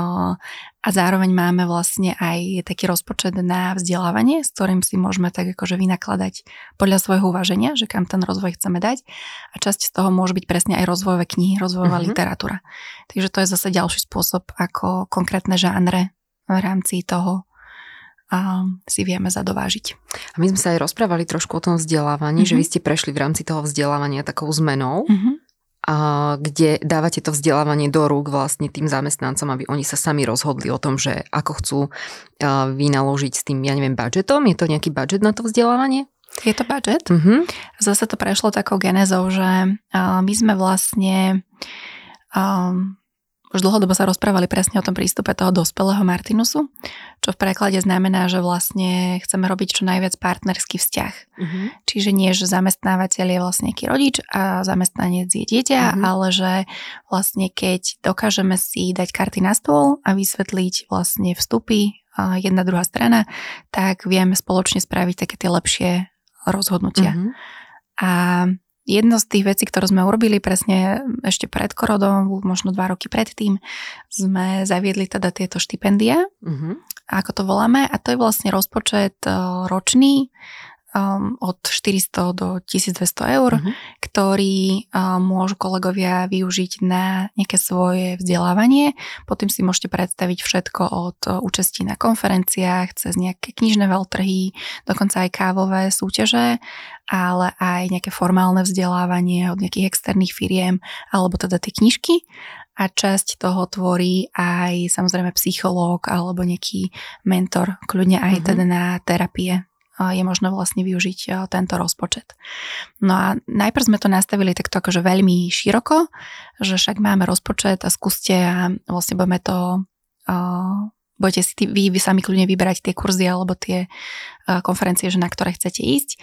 a zároveň máme vlastne aj taký rozpočet na vzdelávanie, s ktorým si môžeme tak akože vynakladať podľa svojho uvaženia, že kam ten rozvoj chceme dať a časť z toho môže byť presne aj rozvojové knihy, rozvojová mm-hmm. literatúra. Takže to je zase ďalší spôsob, ako konkrétne žánre v rámci toho a si vieme zadovážiť. A my sme sa aj rozprávali trošku o tom vzdelávaní, mm-hmm. že vy ste prešli v rámci toho vzdelávania takou zmenou. Mm-hmm kde dávate to vzdelávanie do rúk vlastne tým zamestnancom, aby oni sa sami rozhodli o tom, že ako chcú vynaložiť s tým, ja neviem, budžetom. Je to nejaký budžet na to vzdelávanie? Je to budžet. Uh-huh. Zase to prešlo takou genezou, že my sme vlastne um, už dlhodobo sa rozprávali presne o tom prístupe toho dospelého Martinusu, čo v preklade znamená, že vlastne chceme robiť čo najviac partnerský vzťah. Uh-huh. Čiže nie, že zamestnávateľ je vlastne nejaký rodič a zamestnanec je dieťa, uh-huh. ale že vlastne keď dokážeme si dať karty na stôl a vysvetliť vlastne vstupy jedna druhá strana, tak vieme spoločne spraviť také tie lepšie rozhodnutia. Uh-huh. A Jedno z tých vecí, ktoré sme urobili presne ešte pred korodom, možno dva roky predtým, sme zaviedli teda tieto štipendia, uh-huh. ako to voláme, a to je vlastne rozpočet e, ročný um, od 400 do 1200 eur, uh-huh. ktorý um, môžu kolegovia využiť na nejaké svoje vzdelávanie. Potom si môžete predstaviť všetko od účastí na konferenciách, cez nejaké knižné veľtrhy, dokonca aj kávové súťaže, ale aj nejaké formálne vzdelávanie od nejakých externých firiem, alebo teda tie knižky a časť toho tvorí aj samozrejme psychológ alebo nejaký mentor, kľudne aj mm-hmm. teda na terapie je možné vlastne využiť tento rozpočet. No a najprv sme to nastavili takto akože veľmi široko, že však máme rozpočet a skúste a vlastne budeme to budete si vy, vy sami kľudne vyberať tie kurzy alebo tie uh, konferencie, že na ktoré chcete ísť.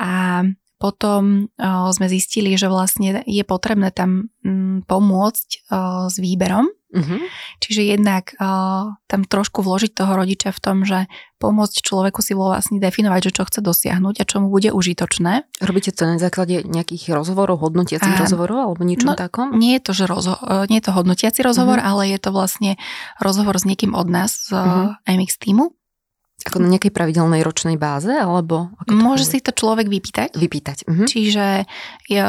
A potom uh, sme zistili, že vlastne je potrebné tam um, pomôcť uh, s výberom. Uh-huh. Čiže jednak uh, tam trošku vložiť toho rodiča v tom, že pomôcť človeku si vlastne definovať, že čo chce dosiahnuť a čo mu bude užitočné. Robíte to na základe nejakých rozhovorov, hodnotiacich rozhovorov alebo niečo no, takom? Nie je to, že rozho- nie je to hodnotiaci rozhovor, uh-huh. ale je to vlastne rozhovor s niekým od nás z uh-huh. MX týmu ako na nejakej pravidelnej ročnej báze, alebo? Ako Môže si to človek vypýtať. Vypýtať. Uh-huh. Čiže je,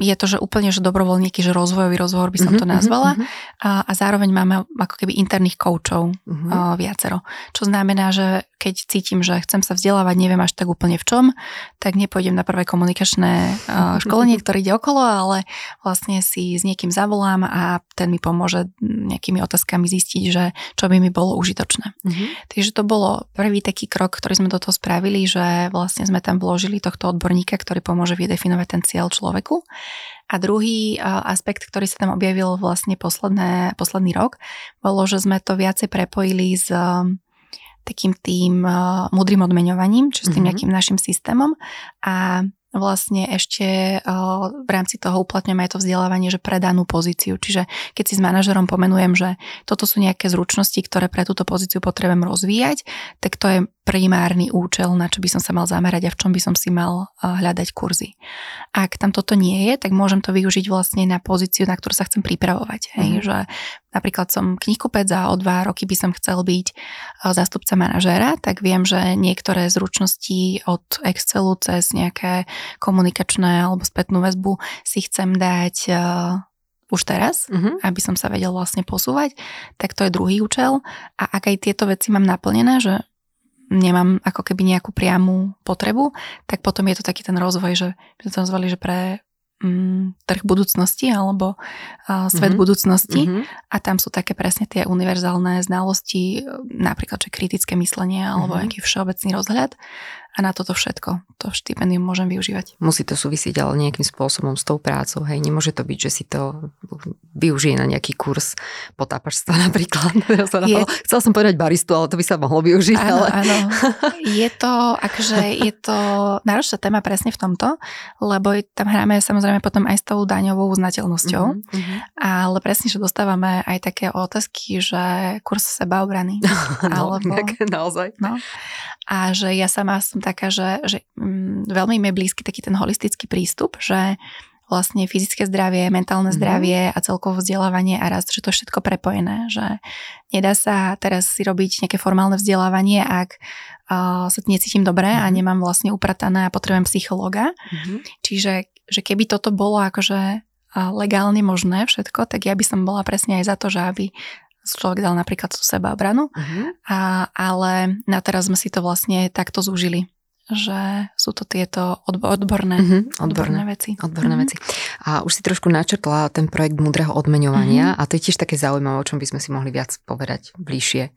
je to, že úplne, že dobrovoľníky, že rozvojový rozhovor by som uh-huh, to nazvala. Uh-huh. A, a zároveň máme ako keby interných koučov uh-huh. uh, viacero. Čo znamená, že keď cítim, že chcem sa vzdelávať, neviem až tak úplne v čom, tak nepôjdem na prvé komunikačné uh, školenie, ktoré ide okolo, ale vlastne si s niekým zavolám a ten mi pomôže nejakými otázkami zistiť, že čo by mi bolo užitočné. Uh-huh. Takže to bolo prvý taký krok, ktorý sme do toho spravili, že vlastne sme tam vložili tohto odborníka, ktorý pomôže vydefinovať ten cieľ človeku. A druhý aspekt, ktorý sa tam objavil vlastne posledné, posledný rok, bolo, že sme to viacej prepojili s takým tým múdrym odmeňovaním, čiže s tým mm-hmm. nejakým našim systémom a vlastne ešte v rámci toho uplatňujeme aj to vzdelávanie, že pre danú pozíciu. Čiže keď si s manažerom pomenujem, že toto sú nejaké zručnosti, ktoré pre túto pozíciu potrebujem rozvíjať, tak to je primárny účel, na čo by som sa mal zamerať a v čom by som si mal hľadať kurzy. Ak tam toto nie je, tak môžem to využiť vlastne na pozíciu, na ktorú sa chcem pripravovať. Hej, mm. že napríklad som knihkupec a o dva roky by som chcel byť zástupca manažéra, tak viem, že niektoré zručnosti od Excelu cez nejaké komunikačné alebo spätnú väzbu si chcem dať už teraz, mm-hmm. aby som sa vedel vlastne posúvať, tak to je druhý účel. A ak aj tieto veci mám naplnené, že nemám ako keby nejakú priamú potrebu, tak potom je to taký ten rozvoj, že by sme to nazvali, že pre mm, trh budúcnosti alebo uh, svet mm-hmm. budúcnosti mm-hmm. a tam sú také presne tie univerzálne znalosti, napríklad, že kritické myslenie alebo mm-hmm. nejaký všeobecný rozhľad a na toto všetko to štipendium môžem využívať. Musí to súvisieť ale nejakým spôsobom s tou prácou, hej, nemôže to byť, že si to využije na nejaký kurz potápačstva napríklad. Je... Chcela som povedať baristu, ale to by sa mohlo využiť. Áno, ale... áno. Je to, akože je to náročná téma presne v tomto, lebo tam hráme samozrejme potom aj s tou daňovou uznateľnosťou, mm-hmm. ale presne, že dostávame aj také otázky, že kurz sebaobrany. no, alebo, naozaj. No, a že ja sama som taká, že, že mm, veľmi mi je blízky taký ten holistický prístup, že vlastne fyzické zdravie, mentálne mhm. zdravie mm. a celkovo vzdelávanie a rast, že to je všetko prepojené, že nedá sa teraz si robiť nejaké formálne vzdelávanie, ak uh, sa necítim dobre mm. a mhm. nemám vlastne upratané a potrebujem psychológa. Mm. Čiže že keby toto bolo akože legálne možné všetko, tak ja by som bola presne aj za to, že aby človek dal napríklad tú sebaobranu, uh-huh. a, ale na teraz sme si to vlastne takto zúžili že sú to tieto odborné, uh-huh, odborné, odborné veci. Odborné uh-huh. veci. A už si trošku načrtla ten projekt múdreho odmeňovania uh-huh. a to je tiež také zaujímavé, o čom by sme si mohli viac povedať bližšie.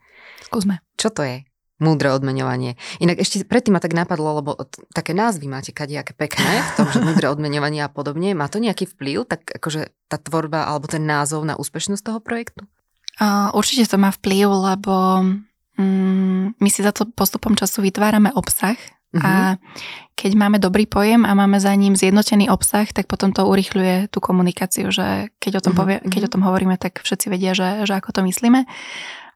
Skúsme. Čo to je? Múdre odmeňovanie. Inak ešte predtým ma tak napadlo, lebo také názvy máte kadejaké pekné v tom, že múdre odmeňovanie a podobne. Má to nejaký vplyv, tak akože tá tvorba alebo ten názov na úspešnosť toho projektu? Určite to má vplyv, lebo mm, my si za to postupom času vytvárame obsah uh-huh. a mhm. keď máme dobrý pojem a máme za ním zjednotený obsah, tak potom to urychľuje tú komunikáciu, že keď o tom, uh-huh. povie, keď o tom hovoríme, tak všetci vedia, že, že ako to myslíme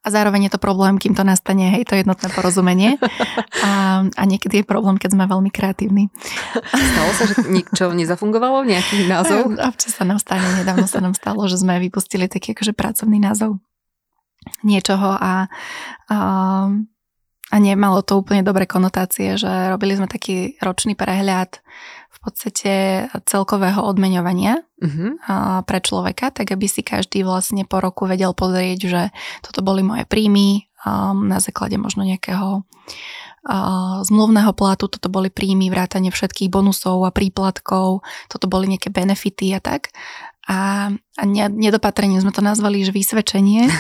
a zároveň je to problém, kým to nastane, hej, to jednotné porozumenie. A, a niekedy je problém, keď sme veľmi kreatívni. Stalo sa, že ničo nezafungovalo, nejaký názov? Občas sa nám stane, nedávno sa nám stalo, že sme vypustili taký akože pracovný názov niečoho a, a a nemalo to úplne dobré konotácie, že robili sme taký ročný prehľad v podstate celkového odmeňovania uh-huh. pre človeka, tak aby si každý vlastne po roku vedel pozrieť, že toto boli moje príjmy na základe možno nejakého zmluvného platu, toto boli príjmy, vrátanie všetkých bonusov a príplatkov, toto boli nejaké benefity a tak. A, a nedopatrením sme to nazvali, že vysvedčenie.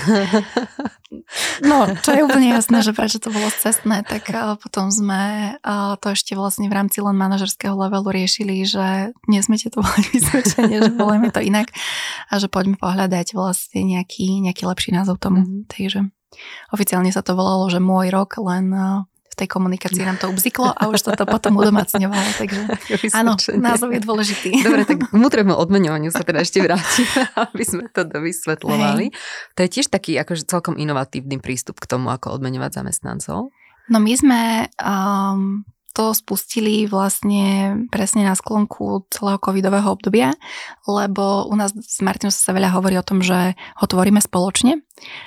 No, čo je úplne jasné, že prečo to bolo cestné, tak potom sme to ešte vlastne v rámci len manažerského levelu riešili, že nesmiete to volať vysvedčenie, že voláme to inak a že poďme pohľadať vlastne nejaký, nejaký lepší názov tomu. Mm-hmm. Takže oficiálne sa to volalo, že môj rok, len tej komunikácii nám to ubziklo a už toto potom udomacňovalo. Takže áno, názov je dôležitý. Dobre, tak k vnútremu odmeňovaniu sa teda ešte vrátime, aby sme to dovysvetlovali. Hej. To je tiež taký akože celkom inovatívny prístup k tomu, ako odmeňovať zamestnancov. No my sme um, to spustili vlastne presne na sklonku celého covidového obdobia, lebo u nás s Martinom sa veľa hovorí o tom, že ho tvoríme spoločne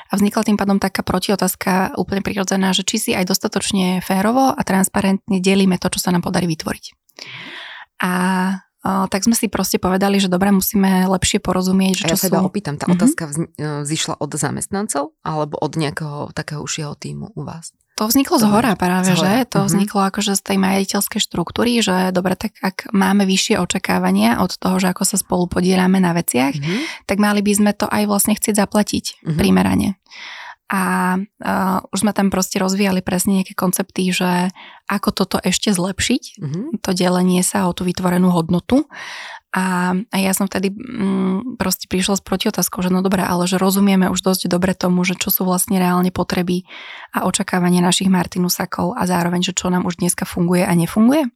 a vznikla tým pádom taká protiotázka úplne prirodzená, že či si aj dostatočne férovo a transparentne delíme to, čo sa nám podarí vytvoriť. A tak sme si proste povedali, že dobre, musíme lepšie porozumieť, že čo ja sa sú... opýtam, tá mm-hmm. otázka vzýšla od zamestnancov alebo od nejakého takého užšieho týmu u vás? To vzniklo z hora práve, z hora. že? To uh-huh. vzniklo akože z tej majiteľskej štruktúry, že dobre, tak ak máme vyššie očakávania od toho, že ako sa spolu podielame na veciach, uh-huh. tak mali by sme to aj vlastne chcieť zaplatiť uh-huh. primerane. A uh, už sme tam proste rozvíjali presne nejaké koncepty, že ako toto ešte zlepšiť, uh-huh. to delenie sa o tú vytvorenú hodnotu a, a ja som vtedy mm, proste prišla s protiotázkou, že no dobré, ale že rozumieme už dosť dobre tomu, že čo sú vlastne reálne potreby a očakávania našich Martinusakov a zároveň, že čo nám už dneska funguje a nefunguje.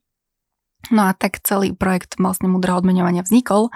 No a tak celý projekt vlastne múdreho odmeňovania vznikol,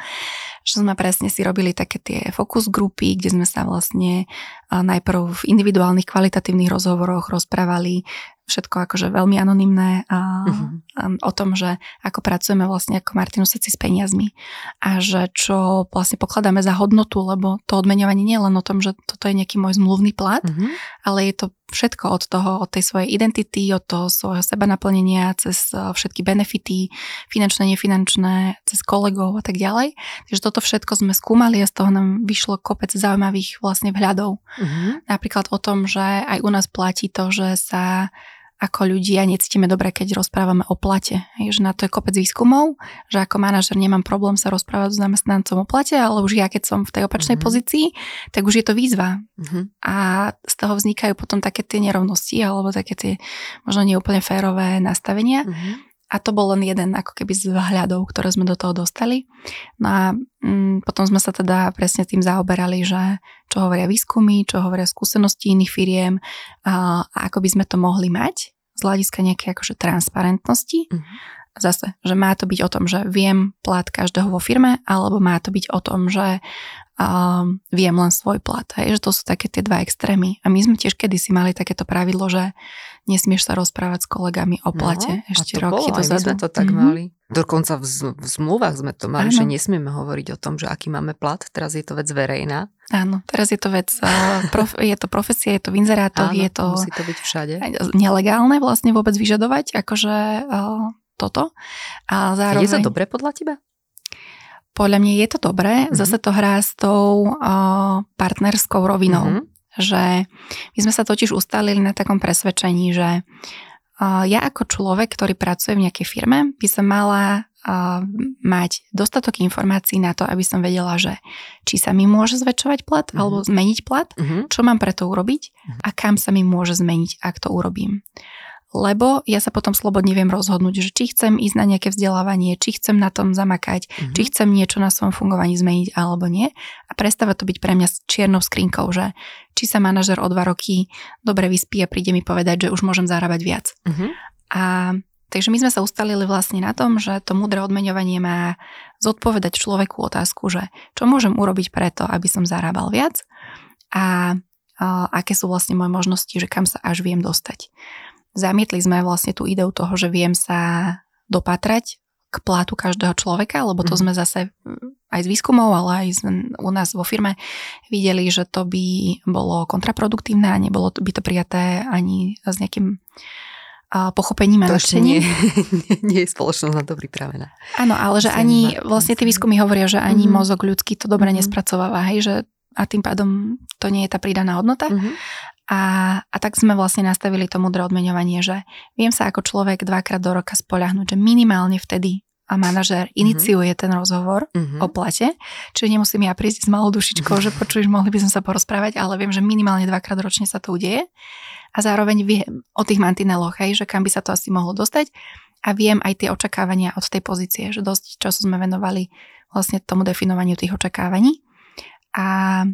že sme presne si robili také tie fokus grupy, kde sme sa vlastne najprv v individuálnych kvalitatívnych rozhovoroch rozprávali všetko akože veľmi anonymné a, uh-huh. o tom, že ako pracujeme vlastne ako Martinuseci s peniazmi a že čo vlastne pokladáme za hodnotu, lebo to odmeňovanie nie je len o tom, že toto je nejaký môj zmluvný plat, uh-huh. ale je to všetko od toho, od tej svojej identity, od toho svojho seba naplnenia, cez e, všetky benefity, finančné, nefinančné, cez kolegov a tak ďalej. Takže toto všetko sme skúmali a z toho nám vyšlo kopec zaujímavých vlastne vhľadov. Uh-huh. Napríklad o tom, že aj u nás platí to, že sa ako ľudia necítime dobre, keď rozprávame o plate. Hej, že na to je kopec výskumov, že ako manažer nemám problém sa rozprávať s zamestnancom o plate, ale už ja keď som v tej opačnej mm-hmm. pozícii, tak už je to výzva. Mm-hmm. A z toho vznikajú potom také tie nerovnosti alebo také tie možno neúplne férové nastavenia. Mm-hmm. A to bol len jeden ako keby z vzhľadov, ktoré sme do toho dostali. No a mm, potom sme sa teda presne tým zaoberali, že čo hovoria výskumy, čo hovoria skúsenosti iných firiem a, a ako by sme to mohli mať z hľadiska nejakej akože transparentnosti. Mm-hmm. Zase, že má to byť o tom, že viem plat každého vo firme, alebo má to byť o tom, že um, viem len svoj plat. Hej, že to sú také tie dva extrémy. A my sme tiež kedysi mali takéto pravidlo, že nesmieš sa rozprávať s kolegami o plate no, ešte to roky bolo, dozadu. sme to tak mm-hmm. mali. Dokonca v, v zmluvách sme to mali, ano. že nesmieme hovoriť o tom, že aký máme plat. Teraz je to vec verejná. Áno, teraz je to vec, uh, prof, je to profesia, je to v inzerátoch, Áno, je to... musí to byť všade. Nelegálne vlastne vôbec vyžadovať, akože uh, toto. A zároveň... Je to dobré podľa teba? Podľa mňa je to dobré, mm-hmm. zase to hrá s tou uh, partnerskou rovinou. Mm-hmm. Že my sme sa totiž ustalili na takom presvedčení, že uh, ja ako človek, ktorý pracuje v nejakej firme, by som mala uh, mať dostatok informácií na to, aby som vedela, že či sa mi môže zväčšovať plat mm-hmm. alebo zmeniť plat, mm-hmm. čo mám preto urobiť mm-hmm. a kam sa mi môže zmeniť, ak to urobím lebo ja sa potom slobodne viem rozhodnúť, že či chcem ísť na nejaké vzdelávanie, či chcem na tom zamakať, mm-hmm. či chcem niečo na svojom fungovaní zmeniť alebo nie. A prestáva to byť pre mňa čiernou skrinkou, že či sa manažer o dva roky dobre vyspí a príde mi povedať, že už môžem zarábať viac. Mm-hmm. A Takže my sme sa ustalili vlastne na tom, že to múdre odmeňovanie má zodpovedať človeku otázku, že čo môžem urobiť preto, aby som zarábal viac a, a aké sú vlastne moje možnosti, že kam sa až viem dostať. Zamietli sme vlastne tú ideu toho, že viem sa dopatrať k plátu každého človeka, lebo to mm. sme zase aj z výskumov, ale aj z, u nás vo firme videli, že to by bolo kontraproduktívne a nebolo by to prijaté ani s nejakým uh, pochopením a nadšením. Nie, nie je spoločnosť na to pripravená. Áno, ale že ani, vlastne tie výskumy hovoria, že ani mm-hmm. mozog ľudský to dobre mm-hmm. nespracováva, hej, že a tým pádom to nie je tá pridaná hodnota. Mm-hmm. A, a tak sme vlastne nastavili to mudré odmeňovanie, že viem sa ako človek dvakrát do roka spoľahnúť, že minimálne vtedy. A manažér mm-hmm. iniciuje ten rozhovor mm-hmm. o plate, čiže nemusím ja prísť s malou dušičkou, že počuješ, mohli by sme sa porozprávať, ale viem, že minimálne dvakrát ročne sa to udeje. A zároveň viem o tých mantineloch, hej, že kam by sa to asi mohlo dostať. A viem aj tie očakávania od tej pozície, že dosť času sme venovali vlastne tomu definovaniu tých očakávaní. A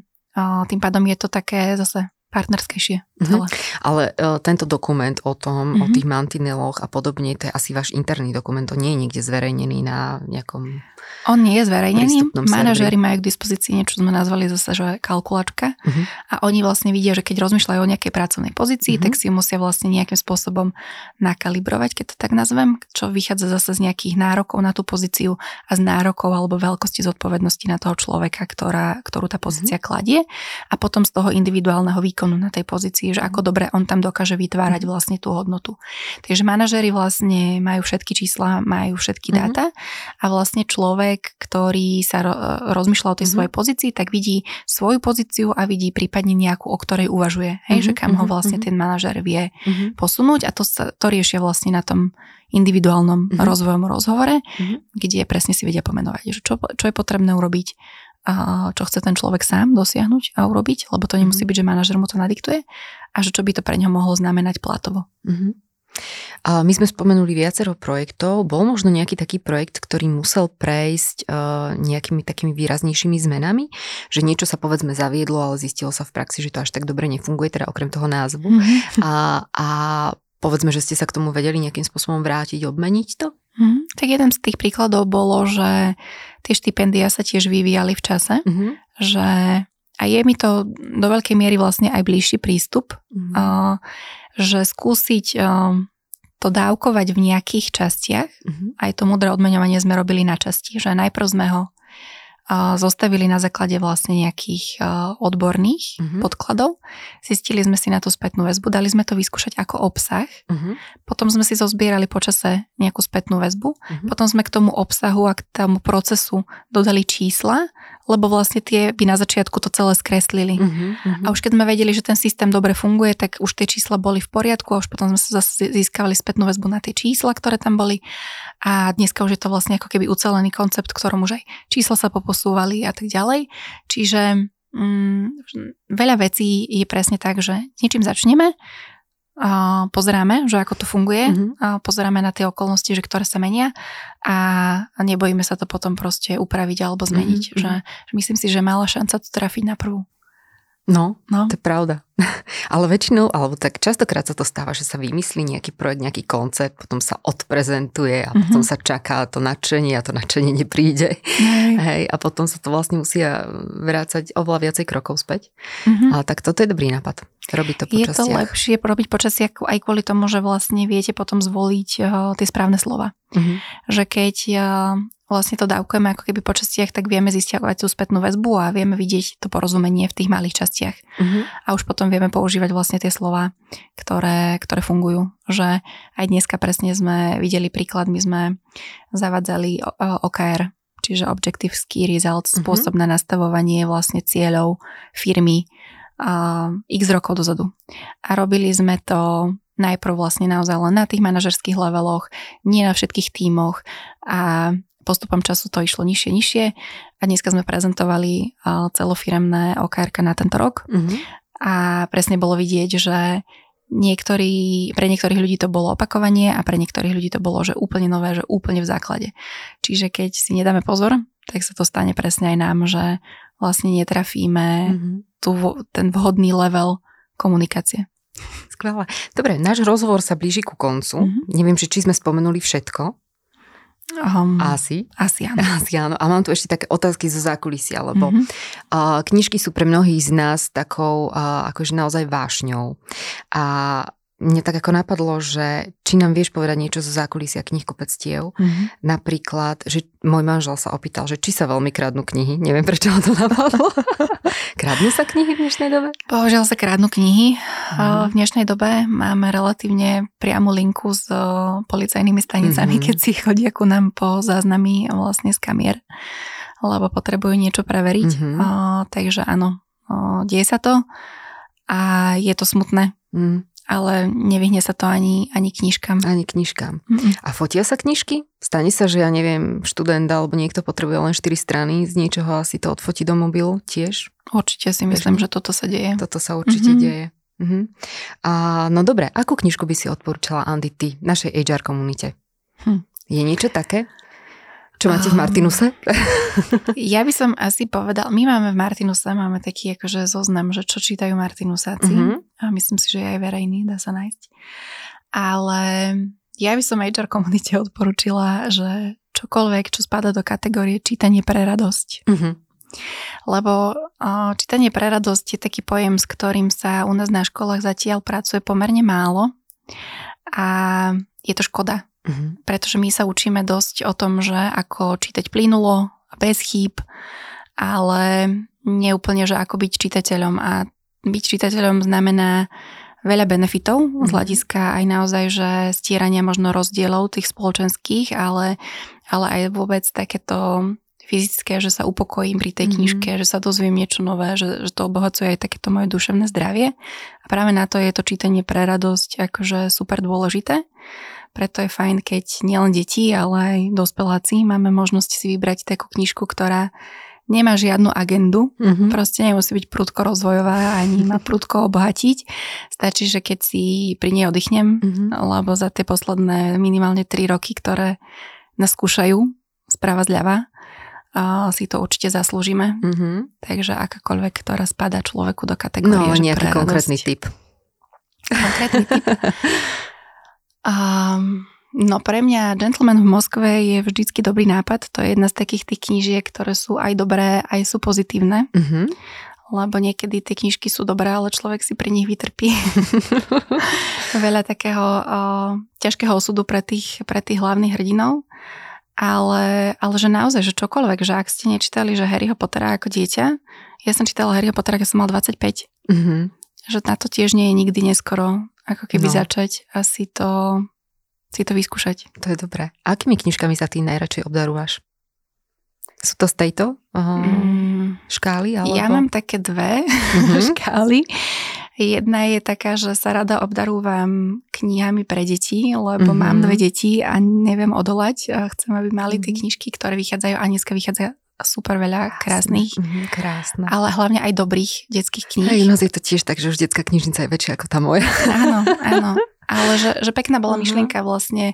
tým pádom je to také zase partnerskejšie. Mm-hmm. Ale uh, tento dokument o tom, mm-hmm. o tých mantineloch a podobne, to je asi váš interný dokument, to nie je niekde zverejnený na nejakom On nie je zverejnený, manažéri majú k dispozícii niečo, sme nazvali zase, že kalkulačka mm-hmm. a oni vlastne vidia, že keď rozmýšľajú o nejakej pracovnej pozícii, mm-hmm. tak si musia vlastne nejakým spôsobom nakalibrovať, keď to tak nazvem, čo vychádza zase z nejakých nárokov na tú pozíciu a z nárokov alebo veľkosti zodpovednosti na toho človeka, ktorá, ktorú tá pozícia mm-hmm. kladie a potom z toho individuálneho výkonu výkonu na tej pozícii, že ako dobre on tam dokáže vytvárať mhm. vlastne tú hodnotu. Takže manažéri vlastne majú všetky čísla, majú všetky mm-hmm. dáta a vlastne človek, ktorý sa rozmýšľa o tej mm-hmm. svojej pozícii, tak vidí svoju pozíciu a vidí prípadne nejakú, o ktorej uvažuje. Hej, mm-hmm. že kam ho mhm, vlastne mm-hmm. ten manažér vie mm-hmm. posunúť a to, sa, to riešia vlastne na tom individuálnom mm-hmm. rozvojovom rozhovore, mm-hmm. kde presne si vedia pomenovať, že čo, čo je potrebné urobiť, čo chce ten človek sám dosiahnuť a urobiť, lebo to nemusí mhm. byť, že manažer mu to nadiktuje a že čo by to pre neho mohlo znamenať platovo. Mm-hmm. My sme spomenuli viacero projektov. Bol možno nejaký taký projekt, ktorý musel prejsť uh, nejakými takými výraznejšími zmenami? Že niečo sa povedzme zaviedlo, ale zistilo sa v praxi, že to až tak dobre nefunguje, teda okrem toho názvu. Mm-hmm. A, a povedzme, že ste sa k tomu vedeli nejakým spôsobom vrátiť, obmeniť to? Mm, tak jeden z tých príkladov bolo, že tie štipendia sa tiež vyvíjali v čase, mm-hmm. že a je mi to do veľkej miery vlastne aj bližší prístup, mm-hmm. uh, že skúsiť uh, to dávkovať v nejakých častiach, mm-hmm. aj to mudré odmeňovanie sme robili na časti, že najprv sme ho zostavili na základe vlastne nejakých odborných mm-hmm. podkladov. Zistili sme si na tú spätnú väzbu, dali sme to vyskúšať ako obsah, mm-hmm. potom sme si zozbierali počase nejakú spätnú väzbu, mm-hmm. potom sme k tomu obsahu a k tomu procesu dodali čísla lebo vlastne tie by na začiatku to celé skreslili. Uh-huh, uh-huh. A už keď sme vedeli, že ten systém dobre funguje, tak už tie čísla boli v poriadku a už potom sme sa zase získavali spätnú väzbu na tie čísla, ktoré tam boli. A dneska už je to vlastne ako keby ucelený koncept, ktorom už aj čísla sa poposúvali a tak ďalej. Čiže mm, veľa vecí je presne tak, že s ničím začneme, pozeráme, že ako to funguje, mm-hmm. pozeráme na tie okolnosti, že ktoré sa menia a, nebojíme sa to potom proste upraviť alebo zmeniť. Mm-hmm. Že, že myslím si, že mala šanca to trafiť na prvú. No, no, to je pravda. Ale väčšinou, alebo tak častokrát sa to stáva, že sa vymyslí nejaký projekt, nejaký koncept, potom sa odprezentuje a mm-hmm. potom sa čaká to nadšenie a to nadšenie nepríde. Hej. Hej, a potom sa to vlastne musia vrácať oveľa viacej krokov späť. Mm-hmm. Ale tak toto je dobrý nápad. Robiť to počasiach. Je to lepšie robiť počasie aj kvôli tomu, že vlastne viete potom zvoliť uh, tie správne slova. Mm-hmm. Že keď uh, vlastne to dávkujeme ako keby po častiach, tak vieme zistiavať tú spätnú väzbu a vieme vidieť to porozumenie v tých malých častiach. Uh-huh. A už potom vieme používať vlastne tie slova, ktoré, ktoré fungujú. Že aj dneska presne sme videli príklad, my sme zavadzali OKR, čiže Objective Key Results, uh-huh. spôsob na nastavovanie vlastne cieľov firmy uh, x rokov dozadu. A robili sme to najprv vlastne naozaj len na tých manažerských leveloch, nie na všetkých tímoch a postupom času to išlo nižšie, nižšie a dneska sme prezentovali celofiremné okr na tento rok mm-hmm. a presne bolo vidieť, že niektorí, pre niektorých ľudí to bolo opakovanie a pre niektorých ľudí to bolo, že úplne nové, že úplne v základe. Čiže keď si nedáme pozor, tak sa to stane presne aj nám, že vlastne netrafíme mm-hmm. Tu, ten vhodný level komunikácie. Skvelé. Dobre, náš rozhovor sa blíži ku koncu. Mm-hmm. Neviem, či sme spomenuli všetko. Um, asi. Asi áno. Asi áno. A mám tu ešte také otázky zo zákulisia, lebo mm-hmm. uh, knižky sú pre mnohých z nás takou uh, akože naozaj vášňou. A mne tak ako napadlo, že či nám vieš povedať niečo zo zákulisia knihkupectiev. Mm-hmm. Napríklad, že môj manžel sa opýtal, že či sa veľmi kradnú knihy. Neviem, prečo ho to napadlo. Kradnú sa knihy v dnešnej dobe? Bohužiaľ sa kradnú knihy. Mm-hmm. V dnešnej dobe máme relatívne priamu linku s policajnými stanicami, mm-hmm. keď si chodia ku nám po záznamy vlastne z kamier, lebo potrebujú niečo preveriť. Mm-hmm. Uh, takže áno, uh, deje sa to a je to smutné. Mm ale nevyhne sa to ani, ani knižkám. Ani knižkám. Mm-mm. A fotia sa knižky? Stane sa, že ja neviem, študent alebo niekto potrebuje len 4 strany z niečoho asi to odfotí do mobilu tiež? Určite si myslím, že toto sa deje. Toto sa určite mm-hmm. deje. Mm-hmm. A, no dobre, akú knižku by si odporúčala Andy ty, našej HR komunite? Hm. Je niečo také? Čo máte v Martinuse? ja by som asi povedal, my máme v Martinuse, máme taký akože zoznam, že čo čítajú Martinusáci mm-hmm. a myslím si, že je aj verejný, dá sa nájsť. Ale ja by som HR komunite odporúčila, že čokoľvek, čo spada do kategórie čítanie pre radosť. Mm-hmm. Lebo čítanie pre radosť je taký pojem, s ktorým sa u nás na školách zatiaľ pracuje pomerne málo a je to škoda, Mm-hmm. Pretože my sa učíme dosť o tom, že ako čítať plynulo a bez chýb, ale neúplne, že ako byť čitateľom. A byť čitateľom znamená veľa benefitov mm-hmm. z mhm. hľadiska aj naozaj, že stierania možno rozdielov tých spoločenských, ale, ale aj vôbec takéto fyzické, že sa upokojím pri tej mhm. knižke, mm-hmm. že sa dozviem niečo nové, že, že to obohacuje aj takéto moje duševné zdravie. A práve na to je to čítanie pre radosť akože super dôležité. Preto je fajn, keď nielen deti, ale aj dospeláci máme možnosť si vybrať takú knižku, ktorá nemá žiadnu agendu, mm-hmm. proste nemusí byť prudko rozvojová ani ma prudko obohatiť. Stačí, že keď si pri nej oddychnem, mm-hmm. lebo za tie posledné minimálne 3 roky, ktoré nás skúšajú správa zľava, a si to určite zaslúžime. Mm-hmm. Takže akákoľvek, ktorá spadá človeku do kategórie. No, nejaký konkrétny typ. Konkrétny typ. Um, no pre mňa Gentleman v Moskve je vždycky dobrý nápad. To je jedna z takých tých knížiek, ktoré sú aj dobré, aj sú pozitívne. Mm-hmm. Lebo niekedy tie knižky sú dobré, ale človek si pri nich vytrpí veľa takého o, ťažkého osudu pre tých, pre tých hlavných hrdinov. Ale, ale že naozaj, že čokoľvek, že ak ste nečítali, že Harryho Pottera ako dieťa, ja som čítala Harryho Pottera, keď som mal 25. Mm-hmm. Že na to tiež nie je nikdy neskoro ako keby no. začať a si to, si to vyskúšať. To je dobré. Akými knižkami sa ty najradšej obdarúvaš? Sú to z tejto uh, mm, škály? Alebo? Ja mám také dve mm-hmm. škály. Jedna je taká, že sa rada obdarúvam knihami pre deti, lebo mm-hmm. mám dve deti a neviem odolať. A chcem, aby mali tie mhm. knižky, ktoré vychádzajú a dneska vychádza super veľa krásnych, mm, krásne. ale hlavne aj dobrých detských kníh. Hej, nás je to tiež tak, že už detská knižnica je väčšia ako tá moja. Áno, áno. Ale že, že pekná bola uh-huh. myšlienka vlastne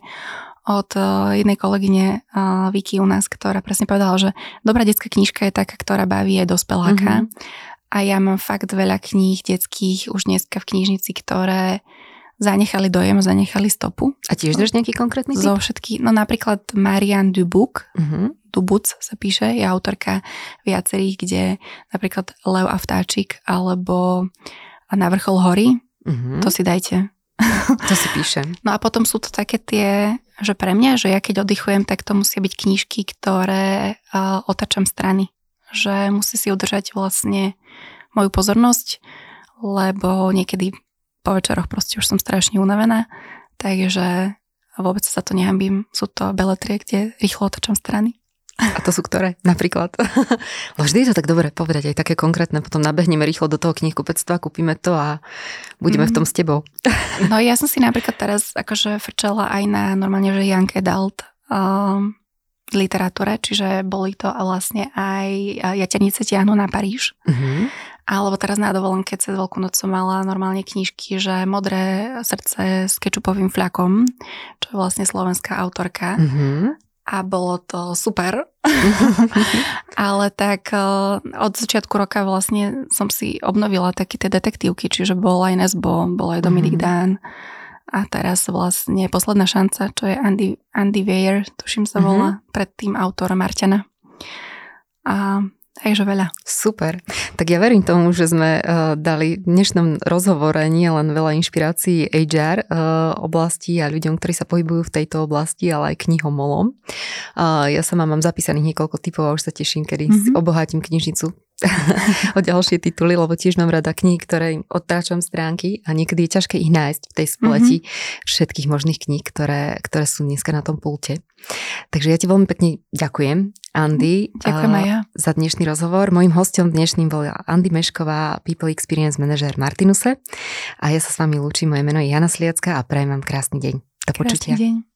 od uh, jednej kolegyne uh, Viki u nás, ktorá presne povedala, že dobrá detská knižka je taká, ktorá baví aj dospeláka. Uh-huh. A ja mám fakt veľa kníh detských už dneska v knižnici, ktoré zanechali dojem, zanechali stopu. A tiež dáš nejaký konkrétny typ? Zo všetky, no napríklad Marianne Dubuc, uh-huh. Dubuc sa píše, je autorka viacerých, kde napríklad Lev a vtáčik alebo Na vrchol hory, uh-huh. to si dajte. To si píšem. No a potom sú to také tie, že pre mňa, že ja keď oddychujem, tak to musia byť knížky, ktoré uh, otačam strany. Že musí si udržať vlastne moju pozornosť, lebo niekedy po večeroch proste už som strašne unavená, takže vôbec sa to nehambím. Sú to beletrie, kde rýchlo otočam strany. A to sú ktoré? Napríklad. Lebo vždy je to tak dobre povedať, aj také konkrétne. Potom nabehneme rýchlo do toho knihkupectva, kúpime to a budeme mm. v tom s tebou. No ja som si napríklad teraz akože frčala aj na normálne, že Young Adult um, literatúre, čiže boli to vlastne aj Jaternice tiahnu na Paríž. Mm-hmm. Alebo teraz na dovolenke cez Veľkú noc som mala normálne knižky, že Modré srdce s kečupovým fľakom, čo je vlastne slovenská autorka. Mm-hmm. A bolo to super. Ale tak eh, od začiatku roka vlastne som si obnovila také tie detektívky, čiže bol aj Nesbo, bol aj Dominik mm-hmm. Dán. A teraz vlastne posledná šanca, čo je Andy, Andy Weir, tuším sa volá, mm-hmm. predtým autor Marťana. A Takže veľa. Super. Tak ja verím tomu, že sme uh, dali v dnešnom rozhovore nie len veľa inšpirácií HR uh, oblasti a ľuďom, ktorí sa pohybujú v tejto oblasti, ale aj knihomolom. Uh, ja sama mám zapísaných niekoľko typov a už sa teším, kedy mm-hmm. obohatím knižnicu o ďalšie tituly, lebo tiež mám rada knihy, ktoré odtráčam stránky a niekedy je ťažké ich nájsť v tej spleti mm-hmm. všetkých možných kníh, ktoré, ktoré sú dneska na tom pulte. Takže ja ti veľmi pekne ďakujem, Andy, ďakujem aj ja. za dnešný rozhovor. Mojím hostom dnešným bol Andy Mešková, People Experience Manager Martinuse a ja sa s vami lúčim. Moje meno je Jana Sliacka a prajem vám krásny deň. Do počutia. Krásny deň.